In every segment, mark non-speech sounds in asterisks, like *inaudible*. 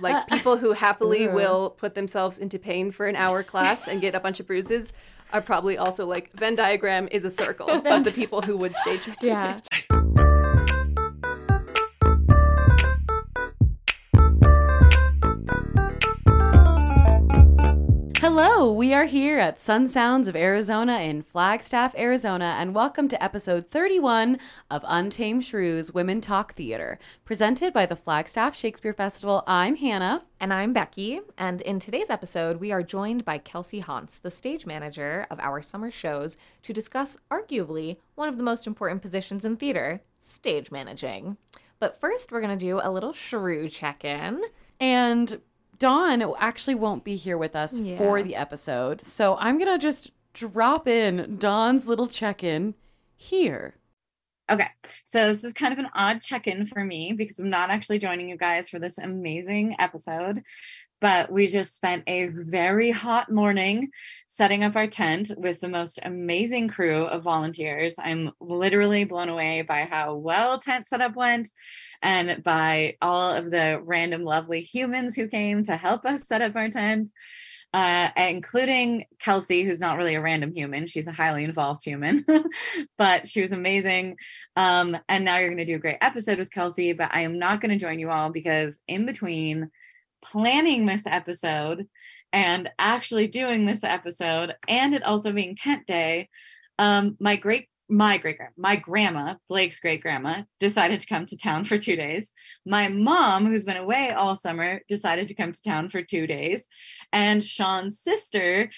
Like uh, people who happily Ooh. will put themselves into pain for an hour class and get a bunch of bruises are probably also like Venn diagram is a circle *laughs* of the people who would stage manage. Yeah. *laughs* Hello, we are here at Sun Sounds of Arizona in Flagstaff, Arizona, and welcome to episode 31 of Untamed Shrews Women Talk Theater, presented by the Flagstaff Shakespeare Festival. I'm Hannah. And I'm Becky. And in today's episode, we are joined by Kelsey Hontz, the stage manager of our summer shows, to discuss arguably one of the most important positions in theater stage managing. But first, we're going to do a little shrew check in. And Dawn actually won't be here with us for the episode, so I'm going to just drop in Dawn's little check in here. Okay, so this is kind of an odd check in for me because I'm not actually joining you guys for this amazing episode. But we just spent a very hot morning setting up our tent with the most amazing crew of volunteers. I'm literally blown away by how well tent setup went and by all of the random lovely humans who came to help us set up our tent uh, including Kelsey, who's not really a random human. She's a highly involved human, *laughs* but she was amazing. Um, and now you're going to do a great episode with Kelsey, but I am not going to join you all because in between planning this episode and actually doing this episode, and it also being tent day, um, my great my great my grandma blake's great grandma decided to come to town for two days. My mom who's been away all summer decided to come to town for two days. And sean's sister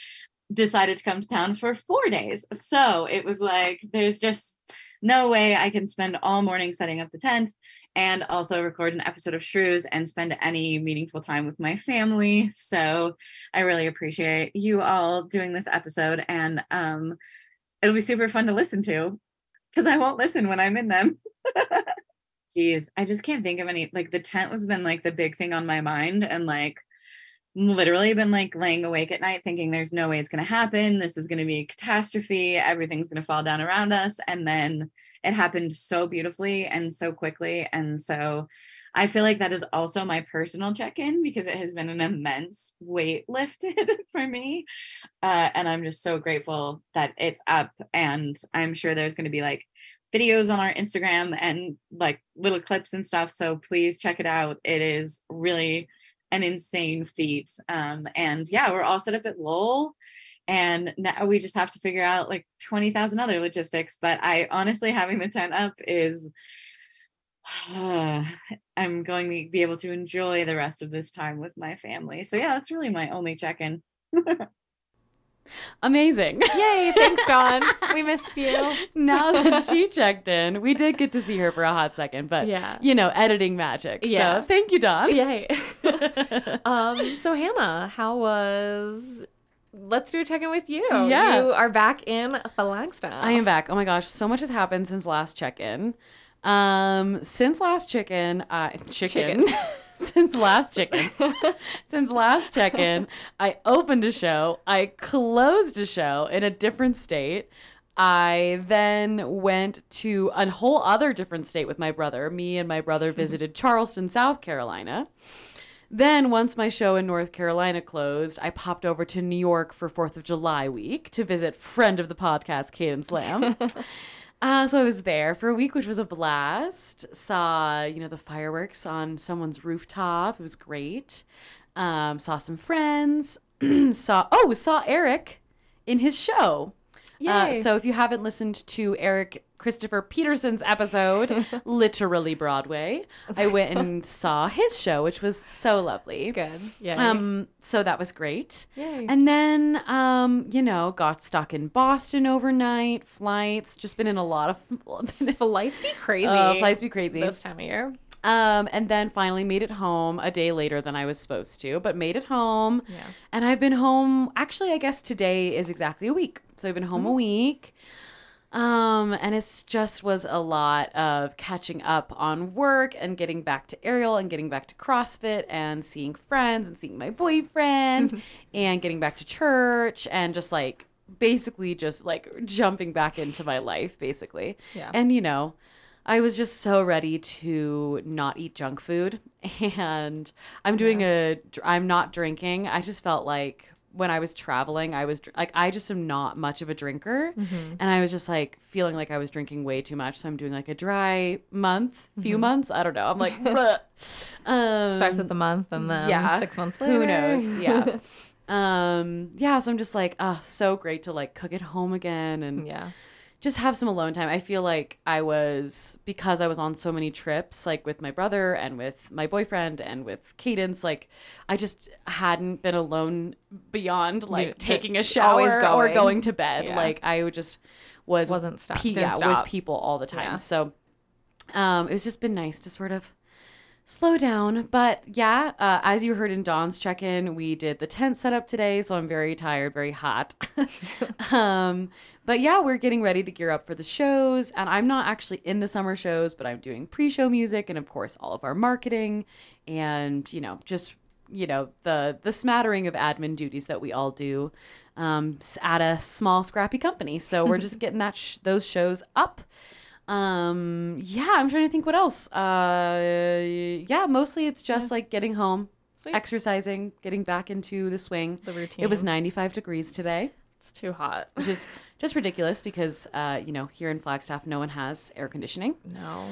decided to come to town for four days so it was like there's just no way i can spend all morning setting up the tent and also record an episode of shrews and spend any meaningful time with my family so i really appreciate you all doing this episode and um it'll be super fun to listen to because I won't listen when I'm in them. *laughs* Jeez, I just can't think of any. Like the tent has been like the big thing on my mind, and like literally been like laying awake at night thinking there's no way it's going to happen. This is going to be a catastrophe. Everything's going to fall down around us. And then it happened so beautifully and so quickly. And so I feel like that is also my personal check in because it has been an immense weight *laughs* lifted for me. Uh, and I'm just so grateful that it's up. And I'm sure there's going to be like videos on our Instagram and like little clips and stuff. So please check it out. It is really an insane feat. Um, and yeah, we're all set up at Lowell. And now we just have to figure out like 20,000 other logistics. But I honestly, having the tent up is *sighs* I'm going to be able to enjoy the rest of this time with my family. So yeah, that's really my only check-in. *laughs* Amazing. Yay, thanks, Dawn. *laughs* we missed you. now *laughs* that she checked in, we did get to see her for a hot second, but Yeah. you know, editing magic. Yeah. So thank you, Dawn. Yay. *laughs* um, so, Hannah, how was. Let's do a check in with you. Yeah. You are back in Flagstaff. I am back. Oh my gosh, so much has happened since last check-in. Um, since last chicken, uh, chicken. Chicken. *laughs* since last chicken, *laughs* since last check-in, I opened a show. I closed a show in a different state. I then went to a whole other different state with my brother. Me and my brother visited Charleston, South Carolina. Then, once my show in North Carolina closed, I popped over to New York for 4th of July week to visit friend of the podcast, Cadence Lamb. *laughs* uh, so I was there for a week, which was a blast. Saw, you know, the fireworks on someone's rooftop. It was great. Um, saw some friends. *clears throat* saw, oh, saw Eric in his show. Uh, so if you haven't listened to Eric Christopher Peterson's episode, *laughs* literally Broadway, I went and *laughs* saw his show, which was so lovely. Good. Yeah. Um, so that was great. Yay. And then, um, you know, got stuck in Boston overnight, flights, just been in a lot of *laughs* Flights be crazy. Uh, flights be crazy. this time of year. Um, and then finally made it home a day later than I was supposed to, but made it home. Yeah. And I've been home, actually, I guess today is exactly a week. So I've been home a week. Um, and it's just was a lot of catching up on work and getting back to Ariel and getting back to CrossFit and seeing friends and seeing my boyfriend *laughs* and getting back to church and just like basically just like jumping back into my life basically. Yeah. And you know, I was just so ready to not eat junk food, *laughs* and I'm doing a. dr- I'm not drinking. I just felt like when I was traveling, I was like, I just am not much of a drinker, Mm-hmm. and I was just like feeling like I was drinking way too much. So I'm doing like a dry month, few months. I don't know. I'm like, *laughs* um, Mm-hmm. Starts with the month and then yeah. six months later. Who knows? *laughs* Yeah. um. Yeah. So I'm just like, oh, so great to like cook at home again and yeah. Just have some alone time. I feel like I was because I was on so many trips, like with my brother and with my boyfriend and with Cadence. Like I just hadn't been alone beyond like You- taking a shower or going. going to bed. Yeah. Like I just was Wasn't stuck. pe- yeah, stop. with people all the time. Yeah. So um, it's just been nice to sort of slow down. But yeah, uh, as you heard in Dawn's check in, we did the tent setup today. So I'm very tired, very hot. *laughs* um, but yeah, we're getting ready to gear up for the shows. And I'm not actually in the summer shows, but I'm doing pre show music and, of course, all of our marketing and, you know, just. You know the the smattering of admin duties that we all do um, at a small scrappy company. So we're just *laughs* getting that sh- those shows up. Um, yeah, I'm trying to think what else. Uh, yeah, mostly it's just like getting home, Sweet. exercising, getting back into the swing. The routine. It was 95 degrees today, It's too hot. which is *laughs* just ridiculous because uh, you know here in Flagstaff no one has air conditioning. No.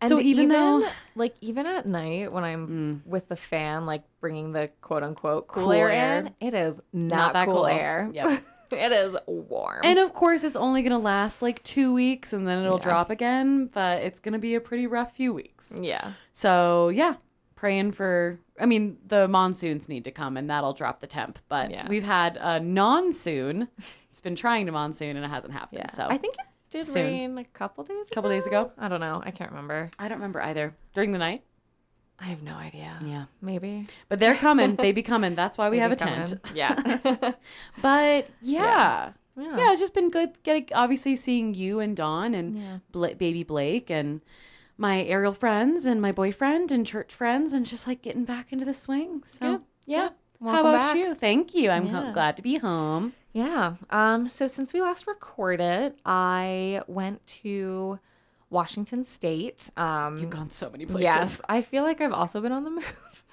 And So even though- like even at night when I'm with the fan, like bringing the quote unquote cool, Cool air, air. in, it is not, Not that cool, cool. air. Yep. *laughs* it is warm. And of course, it's only gonna last like two weeks, and then it'll Yeah. drop again. But it's gonna be a pretty rough few weeks. yeah. So yeah, praying for. I mean, the monsoons need to come, and that'll drop the temp. But Yeah. we've had a non-soon. It's been trying to monsoon, and it hasn't happened. Yeah. So I think it did soon. rain a couple days ago. A Couple days ago? I don't know. I can't remember. I don't remember either during the night. I have no idea. Yeah, Maybe. but they're coming. they be *laughs* coming. That's why we have a coming. tent. *laughs* Yeah. *laughs* But yeah. Yeah. yeah, it's just been good getting obviously seeing you and Dawn and Yeah. Bla- baby Blake and my aerial friends and my boyfriend and church friends and just like getting back into the swing. So Good. yeah. How about back. you? Thank you. I'm ho- Yeah. glad to be home. Yeah. Um, so since we last recorded, I went to Washington State. Um, You've gone so many places. yes, I feel like I've also been on the *laughs* move.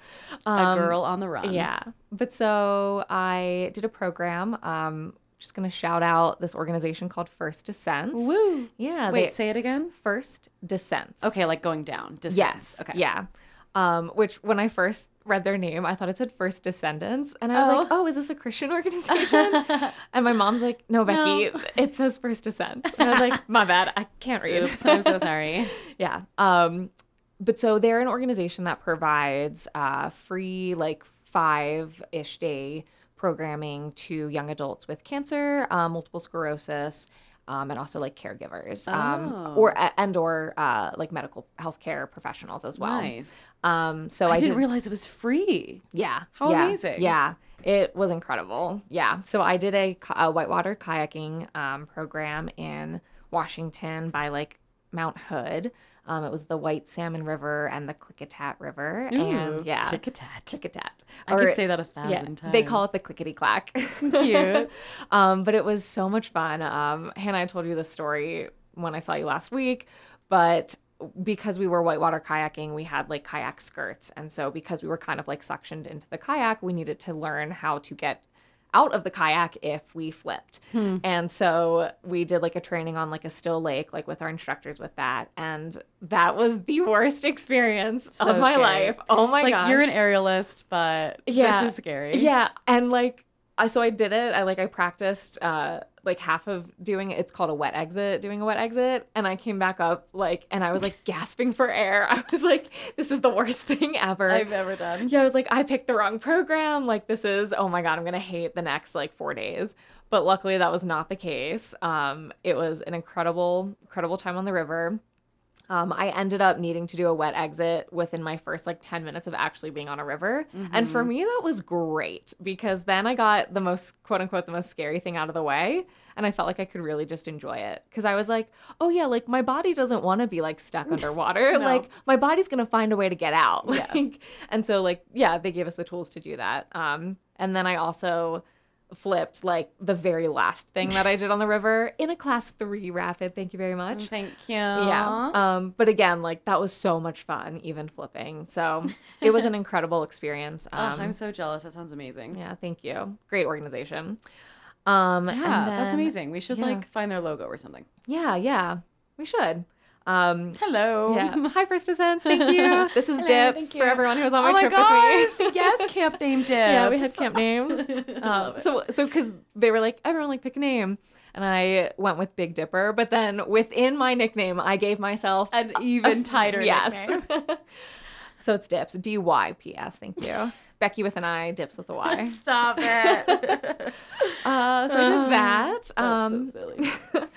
A Um, girl on the run. Yeah. But so I did a program. Um, just gonna shout out this organization called First Descents. Woo. Yeah. Wait, they- say it again. First Descents. Okay, like going down. Descents. Yes. Okay. Yeah. Um, which when I first read their name, I thought it said First Descendants, and I was like, "Oh, is this a Christian organization?" *laughs* and my mom's like, "No, Becky, it says First Descents." And I was like, "My bad, I can't read." Oops, I'm so sorry. *laughs* yeah. Um, but so they're an organization that provides uh, free, like five ish day programming to young adults with cancer, uh, multiple sclerosis, um, and also like caregivers, um, Oh. or and or uh, like medical healthcare professionals as well. Nice. Um, so I, I, didn't did, realize it was free. yeah. How yeah, amazing. Yeah. It was incredible. Yeah. So I did a, a whitewater kayaking um, program in Washington by like Mount Hood. Um, it was the White Salmon River and the Klickitat River. and yeah. Click-a-tat. Klickitat. I could say that a thousand yeah, times. They call it the clickety clack. Cute. *laughs* um, but it was so much fun. Um, Hannah, I told you the story when I saw you last week, but because we were whitewater kayaking, we had like kayak skirts. And so because we were kind of like suctioned into the kayak, we needed to learn how to get out of the kayak if we flipped. Hmm. And so we did like a training on like a still lake, like with our instructors with that. And that was the worst experience So of my scary. life. Oh my god. like gosh. you're an aerialist, but Yeah. this is scary. Yeah, and like I so I did it. I like I practiced uh like half of doing it. It's called a wet exit, doing a wet exit, and I came back up like and I was like gasping for air. *laughs* I was like this is the worst thing ever. I've ever done. yeah, I was like I picked the wrong program. Like this is oh my god, I'm going to hate the next like 4 days. But luckily that was not the case. Um it was an incredible incredible time on the river. Um, I ended up needing to do a wet exit within my first like 10 minutes of actually being on a river. And for me, that was great because then I got the most, quote unquote, the most scary thing out of the way. And I felt like I could really just enjoy it because I was like, oh, yeah, like my body doesn't want to be like stuck *laughs* underwater. No. Like my body's going to find a way to get out. *laughs* Like, and so, like, yeah, they gave us the tools to do that. Um, and then I also flipped like the very last thing that I did on the river in a class three rapid. Thank you very much. Thank you. Yeah. Um, but again, like that was so much fun, even flipping. So it was an incredible experience. *laughs* Oh, Um, I'm so jealous. That sounds amazing. yeah, thank you. Great organization. Um, and Yeah, that's amazing. We should yeah. like find their logo or something. Yeah, yeah, we should. Um, Hello. yeah. *laughs* Hi, First Descents. Thank you. *laughs* This is Hello, Dips for everyone who was on my oh my trip gosh. with me. *laughs* yes, camp name dips. yeah, we had camp names. Um, so, so because they were like, everyone like pick a name, and I went with Big Dipper. But then within my nickname, I gave myself an even tighter yes. nickname. so it's Dips. D Y P S. Thank you. Becky with an I, Dips with a Y. *laughs* Stop it. *laughs* Uh, so I did that. That's Um, so silly.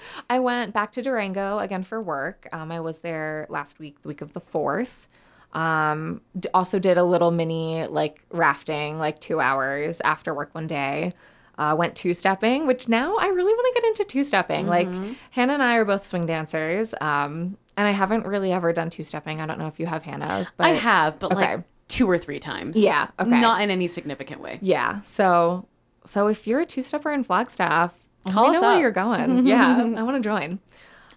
*laughs* I went back to Durango again for work. Um, I was there last week, the week of the fourth. Um, also did a little mini like rafting, like two hours after work one day. Uh, went two stepping, which now I really want to get into two stepping. Like Hannah and I are both swing dancers, um, and I haven't really ever done two stepping. I don't know if you have Hannah, but I have, but okay. like two or three times. Yeah, okay. Not in any significant way. Yeah. So so if you're a two stepper in Flagstaff, Call us know where up. you're going. *laughs* yeah, I want to join.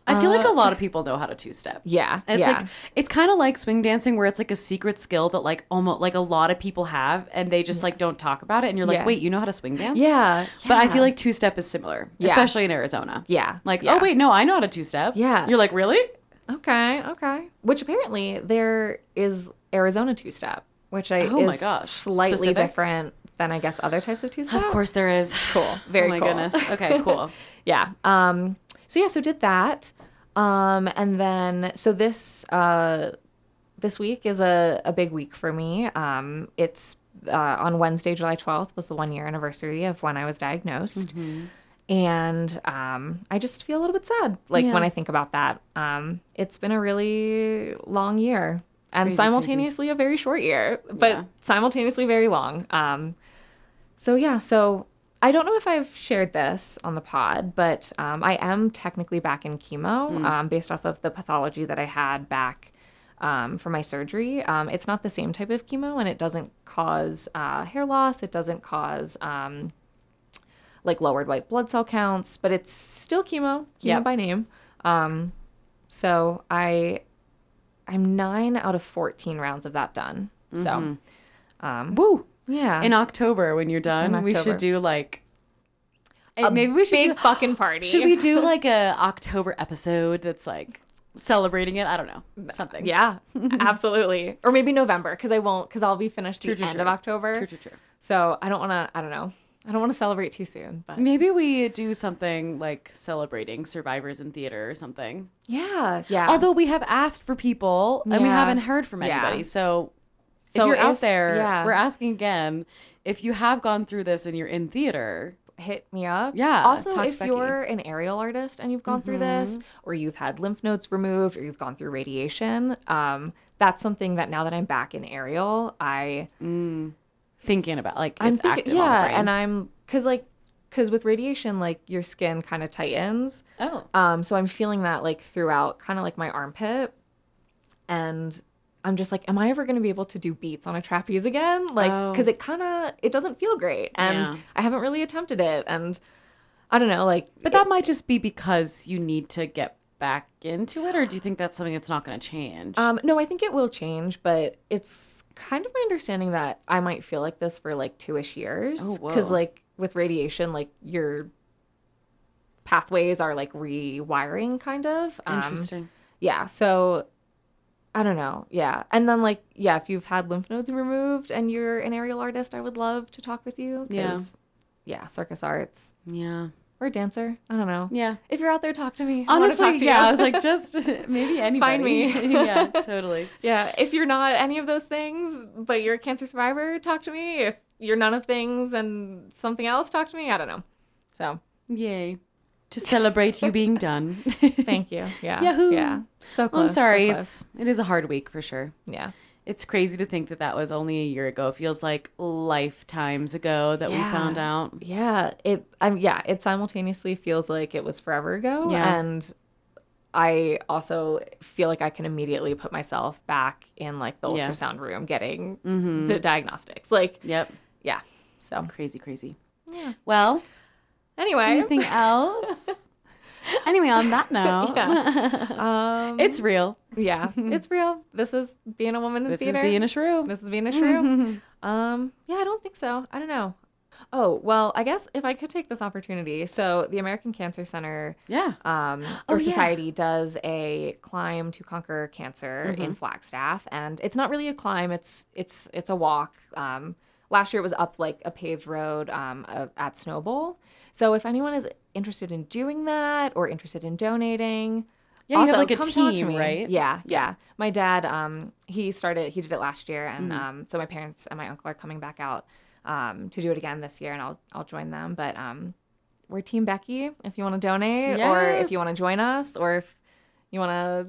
I feel like a uh, lot of people know how to two step. Yeah, It's yeah. like it's kind of like swing dancing where it's like a secret skill that like almost like a lot of people have and they just like don't talk about it and you're like, Yeah. "Wait, you know how to swing dance?" yeah, But I feel like two step is similar, Yeah. especially in Arizona. yeah, Like, yeah. "Oh, wait, no, I know how to two step." Yeah. You're like, "Really?" okay, okay. Which apparently there is Arizona two step, which I Oh my is gosh. slightly Specific? different than I guess other types of two step. Of course there is. cool, very oh my cool. goodness. Okay, cool. *laughs* yeah. Um. So yeah. So did that. Um. And then so this uh, this week is a a big week for me. Um. It's uh, on Wednesday, July twelfth, was the one year anniversary of when I was diagnosed. And um, I just feel a little bit sad, like Yeah. when I think about that. Um, it's been a really long year, and Crazy, simultaneously a very short year, but Yeah. simultaneously very long. Um, so yeah, so I don't know if I've shared this on the pod, but um, I am technically back in chemo um, based off of the pathology that I had back um, for my surgery. Um, it's not the same type of chemo, and it doesn't cause uh, hair loss. It doesn't cause um, like lowered white blood cell counts, but it's still chemo, chemo Yep. by name. Um, so I, I'm nine out of fourteen rounds of that done. So, um, Woo. yeah, In October when you're done, we should do like a maybe we should big do, fucking party. Should we do *laughs* like a October episode that's like celebrating it? I don't know. Something. Yeah, absolutely. Or maybe November because I won't because I'll be finished the True, true, end true. of October. True, true, true. So I don't want to. I don't know. I don't want to celebrate too soon. But Maybe we do something like celebrating survivors in theater or something. yeah, yeah. Although we have asked for people and we haven't heard from Yeah. anybody. So, So if you're out there, yeah. we're asking again if you have gone through this and you're in theater. hit me up. Yeah, Also, if. Mm-hmm. you're an aerial artist and you've gone through this, or you've had lymph nodes removed, or you've gone through radiation, um, that's something that now that I'm back in aerial, I Thinking about like I'm it's thinking, active on the yeah, brain. and I'm because like because with radiation, like your skin kind of tightens. oh, Um, so I'm feeling that like throughout, kind of like my armpit, and I'm just like, am I ever going to be able to do beats on a trapeze again? Like, Oh. because it kind of it doesn't feel great, and Yeah. I haven't really attempted it, and I don't know, like, but that might just be because you need to get back into it, or do you think that's something that's not going to change? Um, no, I think it will change, but it's kind of my understanding that I might feel like this for like two ish years. Oh. Because, like, with radiation, like, your pathways are like rewiring, kind of. Um, Interesting. yeah. So I don't know. Yeah. And then, like, yeah, if you've had lymph nodes removed and you're an aerial artist, I would love to talk with you. Yeah. Yeah. Circus arts yeah, or a dancer. I don't know. yeah. If you're out there, talk to me. I Honestly, talk to yeah. you. I was like, *laughs* just uh, maybe anybody. Find me. *laughs* yeah, *laughs* totally. Yeah, if you're not any of those things, but you're a cancer survivor, talk to me. If you're none of things and something else, talk to me. I don't know. So, Yay. To celebrate you being done. thank you. Yeah. Yahoo. Yeah. So close. I'm so sorry. close. It's it is a hard week for sure. yeah. It's crazy to think that that was only a year ago. It feels like lifetimes ago that we found out. Yeah. It I'm yeah, it simultaneously feels like it was forever ago. Yeah. And I also feel like I can immediately put myself back in like the Yeah. ultrasound room getting Mm-hmm. the diagnostics. Like, Yep. yeah. So Crazy, crazy. Yeah. Well, Anyway, anything *laughs* else? Anyway, on that *laughs* note, *laughs* um, it's real. yeah, *laughs* it's real. This is being a woman in This theater. This is being a shrew. This is being a shrew. um, yeah, I don't think so. I don't know. Oh well, I guess if I could take this opportunity, so the American Cancer Center yeah. um, *gasps* Oh, or yeah. Society does a climb to conquer cancer Mm-hmm. in Flagstaff, and it's not really a climb; it's it's it's a walk. Um, last year it was up like a paved road um, at Snowbowl. So if anyone is interested in doing that or interested in donating, Yeah, you have, like, a come talk to team, right? Yeah, yeah. My dad, um, he started, he did it last year, and Mm-hmm. um, so my parents and my uncle are coming back out um, to do it again this year, and I'll I'll join them. But um, we're Team Becky. If you want to donate, or if you want to join us, or if you want to,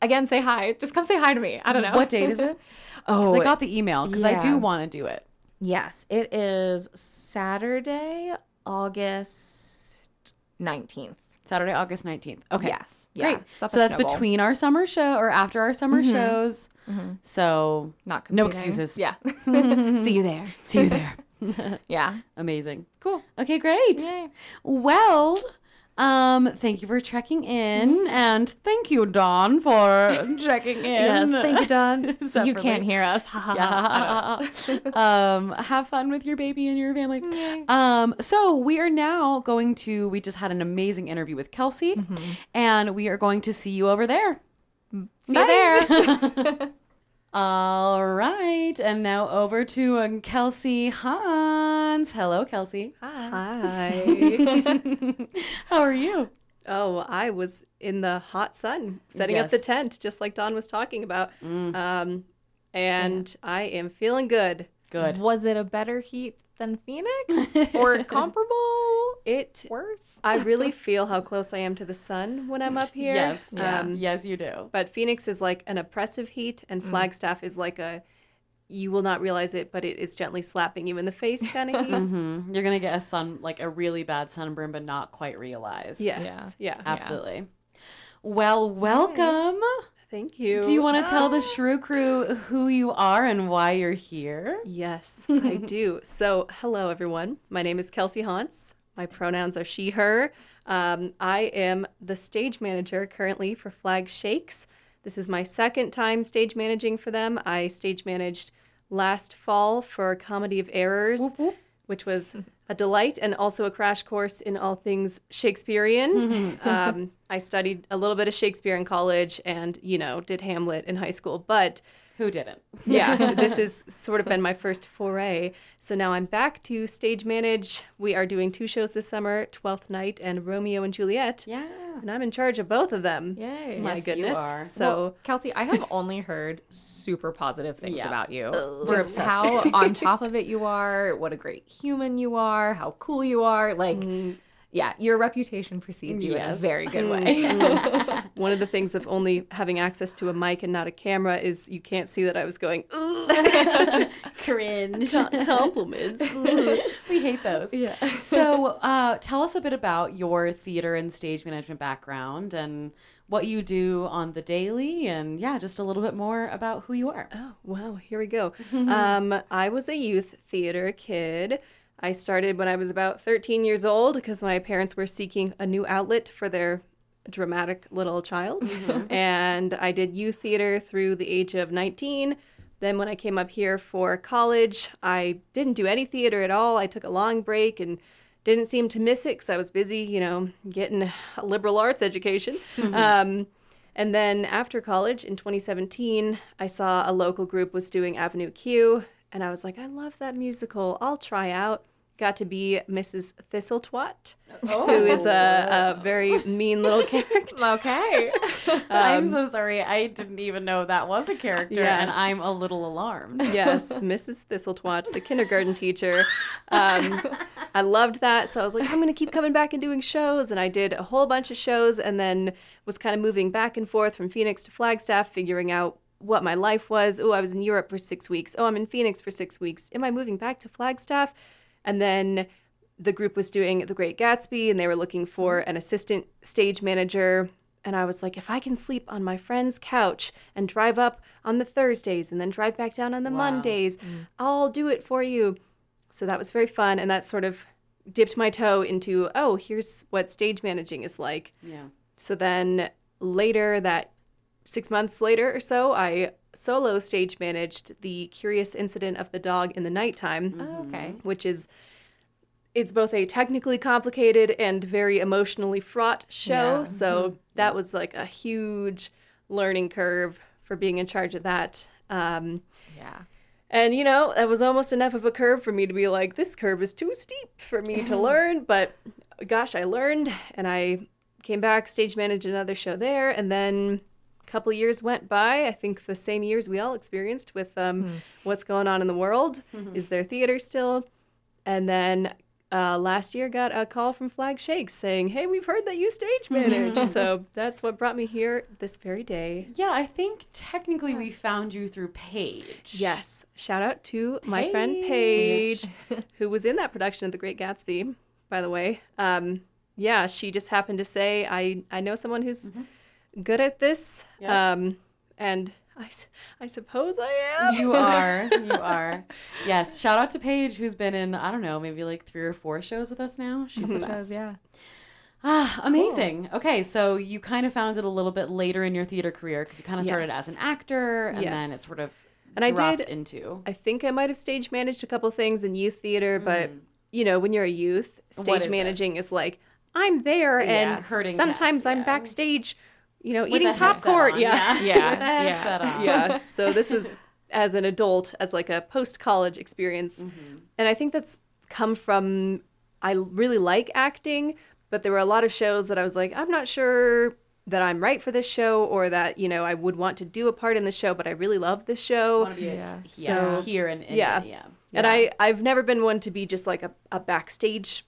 again, say hi. Just come say hi to me. I don't know What date is it? *laughs* Oh, Because I got the email because I do want to do it. yes, it is Saturday, August nineteenth. Saturday, August 19th. Okay. Yes, yeah. Great. So that's Snowbowl. between our summer show or after our summer mm-hmm. shows. Mm-hmm. So Not No excuses. Yeah. *laughs* *laughs* See you there. see you there. *laughs* Yeah. Amazing. Cool. Okay, great. Yay. Well, um, thank you for checking in, and thank you, Dawn, for *laughs* checking in. Yes, thank you, Dawn. *laughs* you can't hear us. *laughs* um, have fun with your baby and your family. Um, so we are now going to. We just had an amazing interview with Kelsey, and we are going to see you over there. See you there. All right, and now over to uh, Kelsey Hontz. Hello, Kelsey. Hi. Hi. *laughs* How are you? oh, I was in the hot sun setting up the tent, just like Dawn was talking about. Um, and I am feeling good. Good. Was it a better heat than Phoenix or *laughs* comparable? It. Worse? I really *laughs* feel how close I am to the sun when I'm up here. Yes. Um, yes, you do. But Phoenix is like an oppressive heat, and Flagstaff is like a you will not realize it, but it is gently slapping you in the face kind of *laughs* heat. hmm You're gonna get a sun, like a really bad sunburn, but not quite realize. Yes. Yeah. absolutely. Well, welcome. Thank you. Do you want to tell the *gasps* Shrew Crew who you are and why you're here? Yes, *laughs* I do. So, hello, everyone. My name is Kelsey Hontz. My pronouns are she, her. Um, I am the stage manager currently for Flag Shakes. This is my second time stage managing for them. I stage managed last fall for Comedy of Errors, which was a delight and also a crash course in all things Shakespearean. *laughs* um, I studied a little bit of Shakespeare in college and, you know, did Hamlet in high school, but Who didn't? yeah, *laughs* this has sort of been my first foray. So now I'm back to stage manage. We are doing two shows this summer, Twelfth Night and Romeo and Juliet. Yeah. And I'm in charge of both of them. Yay. My Yes, you goodness. are. So Well, Kelsey, I have *laughs* only heard super positive things Yeah. about you. We're Just obsessed. how *laughs* on top of it you are, what a great human you are, how cool you are. Like, Mm-hmm. Yeah, your reputation precedes you in a very good way. *laughs* *laughs* one of the things of only having access to a mic and not a camera is you can't see that I was going, "Ugh, *laughs* Cringe. compliments. we hate those. Yeah. so, uh, tell us a bit about your theater and stage management background and what you do on the daily, and yeah, just a little bit more about who you are. Oh, wow. Here we go. um, I was a youth theater kid. I started when I was about 13 years old because my parents were seeking a new outlet for their dramatic little child. and I did youth theater through the age of 19. Then, when I came up here for college, I didn't do any theater at all. I took a long break and didn't seem to miss it because I was busy, you know, getting a liberal arts education. Um, and then after college in 2017, I saw a local group was doing Avenue Q, and I was like, I love that musical. I'll try out. Got to be Mrs. Thistletwat, who is a, a very mean little character. okay. *laughs* I'm so sorry. I didn't even know that was a character, and I'm a little alarmed. *laughs* yes, Mrs. Thistletwat, the kindergarten teacher. Um, I loved that, so I was like, I'm going to keep coming back and doing shows. And I did a whole bunch of shows, and then was kind of moving back and forth from Phoenix to Flagstaff, figuring out what my life was. Oh, I was in Europe for six weeks. Oh, I'm in Phoenix for six weeks. Am I moving back to Flagstaff? And then the group was doing The Great Gatsby, and they were looking for mm-hmm. an assistant stage manager. And I was like, if I can sleep on my friend's couch and drive up on the Thursdays and then drive back down on the Mondays, mm. I'll do it for you. So that was very fun. And that sort of dipped my toe into, oh, here's what stage managing is like. Yeah. So then later, that six months later or so, I solo stage managed the Curious Incident of the Dog in the Nighttime, Oh, okay. which is it's both a technically complicated and very emotionally fraught show. Yeah. So that was like a huge learning curve for being in charge of that. Um, Yeah. and you know, that was almost enough of a curve for me to be like, this curve is too steep for me to *laughs* learn. But gosh, I learned and I came back, stage managed another show there, and then a couple years went by. I think the same years we all experienced with um, what's going on in the world. Is there theater still? And then uh, last year got a call from Flag Shakes saying, "Hey, we've heard that you stage manage." so that's what brought me here this very day. Yeah, I think technically we found you through Paige. Yes. Shout out to my friend Paige, *laughs* who was in that production of The Great Gatsby, by the way. Um, yeah, she just happened to say, I, I know someone who's good at this. Yeah. Um, and I, I suppose I am. You are. *laughs* You are. Yes. Shout out to Paige, who's been in, I don't know, maybe like three or four shows with us now. She's the *laughs* best. yeah. Ah, amazing. Okay, so you kind of found it a little bit later in your theater career because you kind of started Yes. as an actor and then it sort of And I did- into. I think I might have stage managed a couple things in youth theater, but, you know, when you're a youth, Mm. Stage is managing is like, I'm there Yeah, and herding sometimes cats, I'm yeah. backstage, you know, With eating popcorn. on, yeah. Yeah, *laughs* yeah. yeah. *laughs* So this was as an adult, as like a post college experience. Mm-hmm. And I think that's come from I really like acting, but there were a lot of shows that I was like, I'm not sure that I'm right for this show or that, you know, I would want to do a part in the show, but I really love this show. Want to be a- Yeah. yeah, So- here and, and yeah. yeah. And I, I've never been one to be just like a, a backstage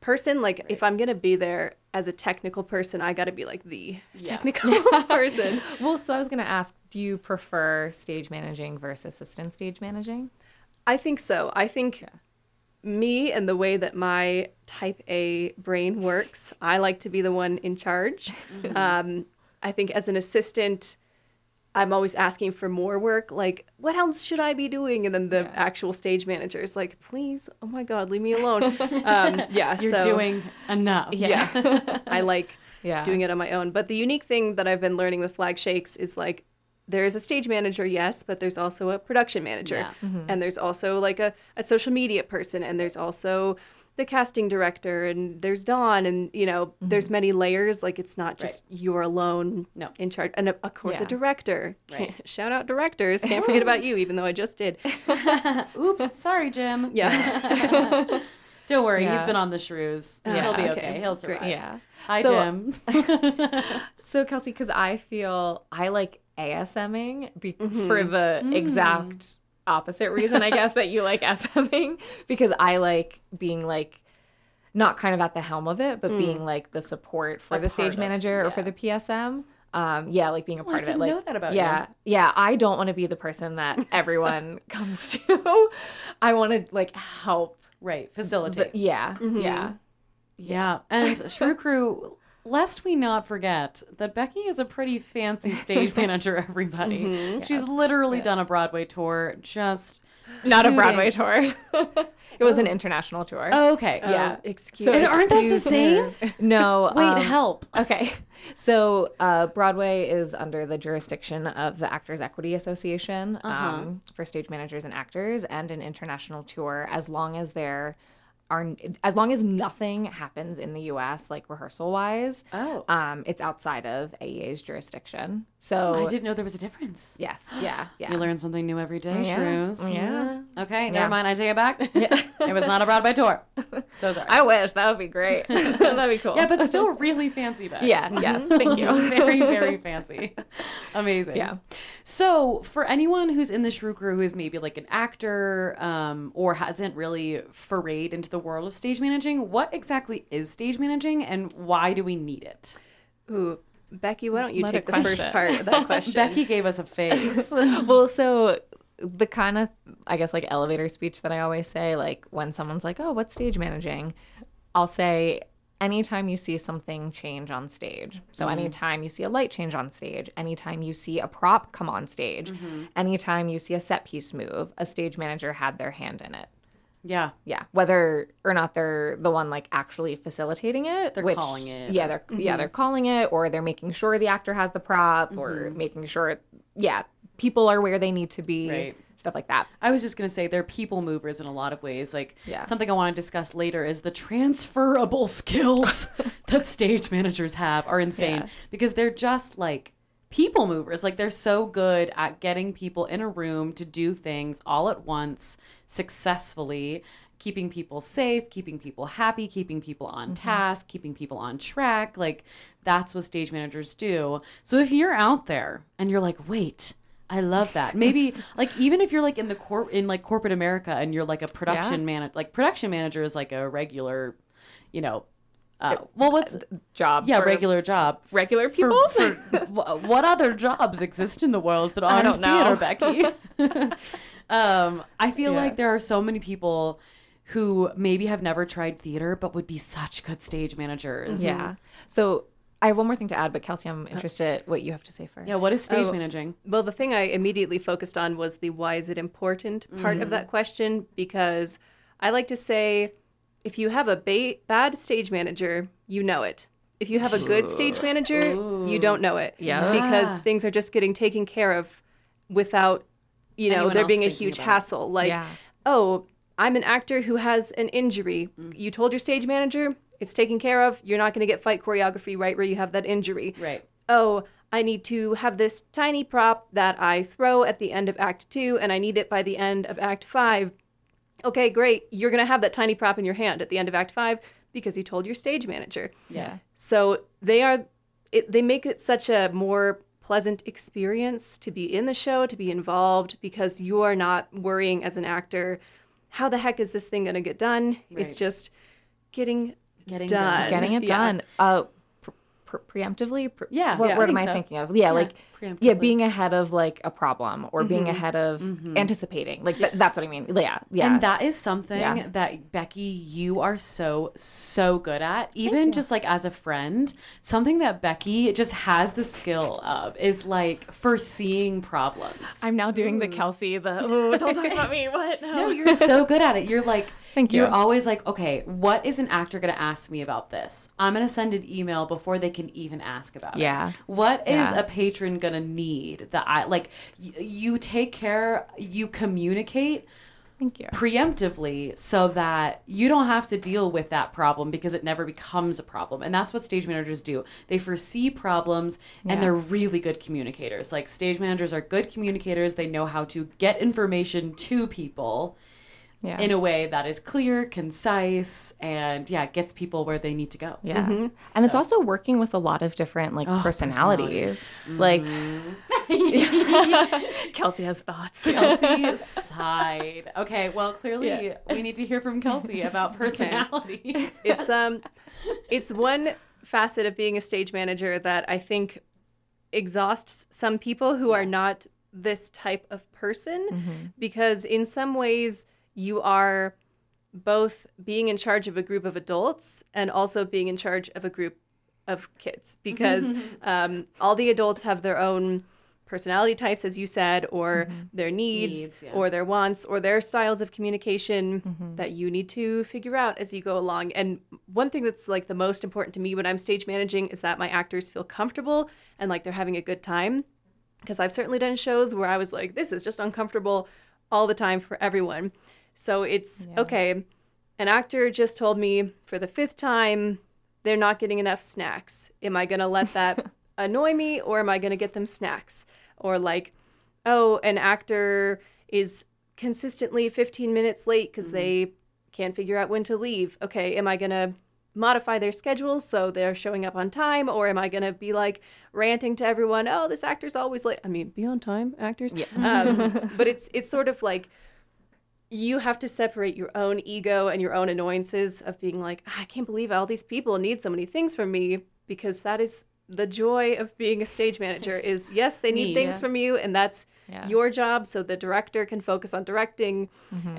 person. Like if I'm gonna be there as a technical person, I gotta be like the technical *laughs* *laughs* person. Well, so I was going to ask, do you prefer stage managing versus assistant stage managing? I think so. I think me and the way that my type A brain works, I like to be the one in charge. *laughs* Um, I think as an assistant, I'm always asking for more work. Like, what else should I be doing? And then the actual stage manager is like, please, oh my God, leave me alone. *laughs* um, yeah, You're so, doing enough. Yes, *laughs* I like *laughs* Yeah. doing it on my own. But the unique thing that I've been learning with Flag Shakes is like there is a stage manager, yes, but there's also a production manager. Yeah. And there's also like a, a social media person and there's also the casting director and there's Dawn and you know, mm-hmm. there's many layers. Like it's not just you're alone No. in charge. And of of course Yeah. a director. Right. Shout out directors. Can't forget about you, even though I just did. *laughs* Oops, sorry, Jim. Yeah. *laughs* Don't worry, he's been on the shrews. Yeah, He'll be okay. okay. He'll Great. survive. Yeah. Hi, So- Jim. *laughs* So Kelsey, because I feel I like ASMing be- mm-hmm. for the mm. exact opposite reason, I guess, that you like *laughs* SMing because I like being like not kind of at the helm of it, but being like the support for A the stage of- manager or for the PSM. Um, yeah, like being a I part of it. Like, know that about yeah, you. yeah. I don't want to be the person that *laughs* everyone comes to. I want to like help. right, The, facilitate. yeah, yeah. yeah, and *laughs* Shrew Crew. Lest we not forget that Becky is a pretty fancy stage *laughs* manager, everybody. She's literally done a Broadway tour just Not a tooting- Broadway tour. *laughs* it was an international tour. Oh, okay. Yeah. Um, excuse So aren't those the same? *laughs* No. Wait, um, help. Okay. So uh, Broadway is under the jurisdiction of the Actors Equity Association um, for stage managers and actors, and an international tour as long as there are as long as nothing happens in the U.S. like rehearsal wise. Oh. Um, it's outside of AEA's jurisdiction. So I didn't know there was a difference. yes, yeah, *gasps* yeah. You learn something new every day, Yeah. Shrews. Yeah. Okay, Yeah. never mind. I take it back. *laughs* it was not a Broadway tour. *laughs* So sorry. I wish that would be great. *laughs* That'd be cool. yeah, but still really fancy bags. yeah, yes, thank you. very, very fancy. Amazing. Yeah. So, for anyone who's in the Shrew Crew who's maybe like an actor um, or hasn't really forayed into the world of stage managing, what exactly is stage managing and why do we need it? Ooh, Becky, why don't you What a take the first question. part of that *laughs* question? Becky gave us a face. *laughs* well, so the kind of I guess like elevator speech that I always say, like when someone's like, "Oh, what's stage managing?" I'll say anytime you see something change on stage. So mm-hmm. anytime you see a light change on stage, anytime you see a prop come on stage, mm-hmm. anytime you see a set piece move, a stage manager had their hand in it. Yeah. Yeah, whether or not they're the one like actually facilitating it, They're which- calling it. Yeah, they're yeah mm-hmm. they're calling it, or they're making sure the actor has the prop, or mm-hmm. making sure yeah people are where they need to be, Right. stuff like that. I was just going to say they're people movers in a lot of ways. Like Yeah. something I want to discuss later is the transferable *laughs* skills *laughs* that stage managers have are insane Yeah. because they're just like people movers. Like they're so good at getting people in a room to do things all at once successfully. Keeping people safe, keeping people happy, keeping people on mm-hmm. task, keeping people on track. Like, that's what stage managers do. So, if you're out there and you're like, wait, I love that. *laughs* Maybe like even if you're like in the cor- in like corporate America and you're like a production manager, like production manager is like a regular, you know, uh, well, what's Job, yeah, for regular job. regular people. for *laughs* wh- what other jobs exist in the world that I aren't don't know. theater, Becky? *laughs* *laughs* um, I feel Yeah. like there are so many people who maybe have never tried theater but would be such good stage managers. yeah. So I have one more thing to add, but Kelsey, I'm interested what you have to say first. Yeah. What is stage Oh. managing? Well, the thing I immediately focused on was the why is it important part of that question because I like to say if you have a ba- bad stage manager, you know it. If you have a good stage manager, you don't know it. Yeah. Because things are just getting taken care of without, you know, Anyone there being a huge hassle. Like, Yeah. oh, I'm an actor who has an injury. Mm. You told your stage manager, it's taken care of. You're not going to get fight choreography right where you have that injury Right. oh, I need to have this tiny prop that I throw at the end of Act Two, and I need it by the end of Act Five. Okay, great. You're going to have that tiny prop in your hand at the end of Act Five because you told your stage manager. Yeah. So they are, it, they make it such a more pleasant experience to be in the show, to be involved, because you are not worrying as an actor, how the heck is this thing going to get done? Right. It's just getting Getting done. done. Getting it *laughs* Yeah. done. Uh, pre- pre- preemptively. Pre- Yeah, What yeah, word am I so. thinking of? Yeah, like preemptively. yeah, being ahead of like a problem or being mm-hmm. ahead of mm-hmm. anticipating. Like th- that's what I mean. Yeah. Yeah. And that is something Yeah. that Becky, you are so so good at. Even just like as a friend, something that Becky just has the skill of is like foreseeing problems. I'm now doing the mm. Kelsey. The oh, don't talk about me. What? *laughs* No, you're so good at it. You're like, Thank you. You're always like, okay, what is an actor going to ask me about this? I'm going to send an email before they can even ask about Yeah. it. What is Yeah. a patron going to need that I like? Y- you take care, you communicate Thank you. preemptively so that you don't have to deal with that problem because it never becomes a problem. And that's what stage managers do. They foresee problems and they're really good communicators. Like stage managers are good communicators. They know how to get information to people Yeah. in a way that is clear, concise, and yeah, gets people where they need to go. Yeah. Mm-hmm. And it's also working with a lot of different like personalities. Like mm-hmm. *laughs* Kelsey has thoughts. Kelsey *laughs* sighed. Okay, well, clearly we need to hear from Kelsey about *laughs* personalities. it's um it's one facet of being a stage manager that I think exhausts some people who are not this type of person mm-hmm. because in some ways you are both being in charge of a group of adults and also being in charge of a group of kids *laughs* because um, all the adults have their own personality types as you said or their needs, Needs, yeah. or their wants or their styles of communication that you need to figure out as you go along and one thing that's like the most important to me when i'm stage managing is that my actors feel comfortable and like they're having a good time because I've certainly done shows where I was like, this is just uncomfortable all the time for everyone. So it's okay. An actor just told me for the fifth time they're not getting enough snacks. Am I going to let that *laughs* annoy me or am I going to get them snacks? Or like, oh, an actor is consistently 15 minutes late because they can't figure out when to leave. Okay, am I going to modify their schedule so they're showing up on time or am i going to be like ranting to everyone oh this actor's always late i mean be on time actors Yeah. um, *laughs* but it's it's sort of like you have to separate your own ego and your own annoyances of being like "Ah, i can't believe all these people need so many things from me because that is the joy of being a stage manager *laughs* is yes they need Me, things yeah. from you and that's Yeah. your job so the director can focus on directing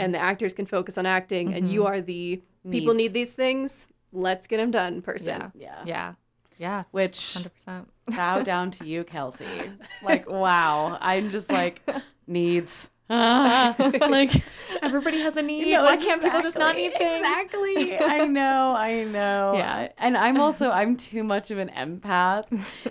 and the actors can focus on acting and you are the people Needs. need these things let's get them done person Yeah. Yeah. Yeah. Yeah. Which 100%. bow down to you, Kelsey. *laughs* Like, wow. I'm just like, needs. Ah, like *laughs* Everybody has a *laughs* need. No, Why can't people just not need things? Exactly. I know. I know. *laughs* Yeah. And I'm also I'm too much of an empath.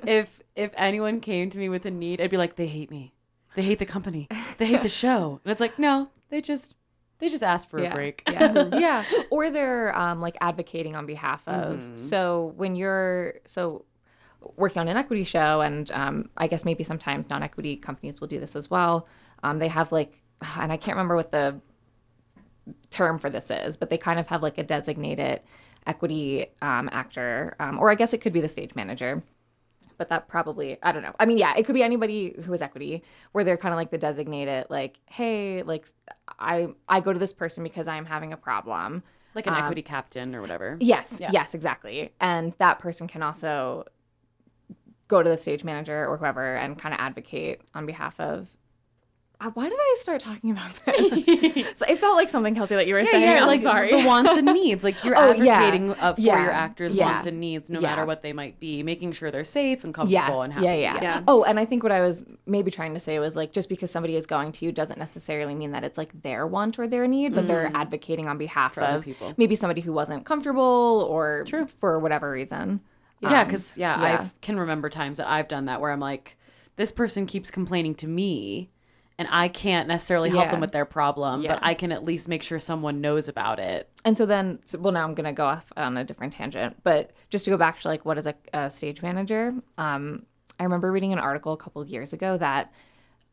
if if anyone came to me with a need, I'd be like, they hate me. They hate the company. They hate the show. And it's like, no, they just they just asked for yeah. a break. yeah. yeah. Or they're um, like advocating on behalf of. Mm-hmm. So when you're so working on an equity show, and um, I guess maybe sometimes non-equity companies will do this as well. Um, they have like, and I can't remember what the term for this is, but they kind of have like a designated equity um, actor, um, or I guess it could be the stage manager. But that probably, I don't know. I mean, yeah, it could be anybody who is equity, where they're kind of like the designated, like, hey, like, I I go to this person because I'm having a problem. Like an equity captain or whatever. Yes, yes, exactly. And that person can also go to the stage manager or whoever and kind of advocate on behalf of. Uh, why did I start talking about *laughs* this? so it felt like something, Kelsey, that you were saying. I'm like sorry. the wants and *laughs* needs. Like you're Oh, yeah. advocating uh, for Yeah. your actors' Yeah. wants and needs, no Yeah. matter what they might be, making sure they're safe and comfortable Yes. and happy. Yeah, yeah, Yeah. Oh, and I think what I was maybe trying to say was like just because somebody is going to you doesn't necessarily mean that it's like their want or their need, but they're advocating on behalf of other of people. maybe somebody who wasn't comfortable or True. for whatever reason. Yeah, Um, because yeah, yeah. I can remember times that I've done that where I'm like, this person keeps complaining to me, and I can't necessarily help Yeah. them with their problem, Yeah. but I can at least make sure someone knows about it. And so then, so, well, now I'm going to go off on a different tangent, but just to go back to like what is a, a stage manager? Um, I remember reading an article a couple of years ago that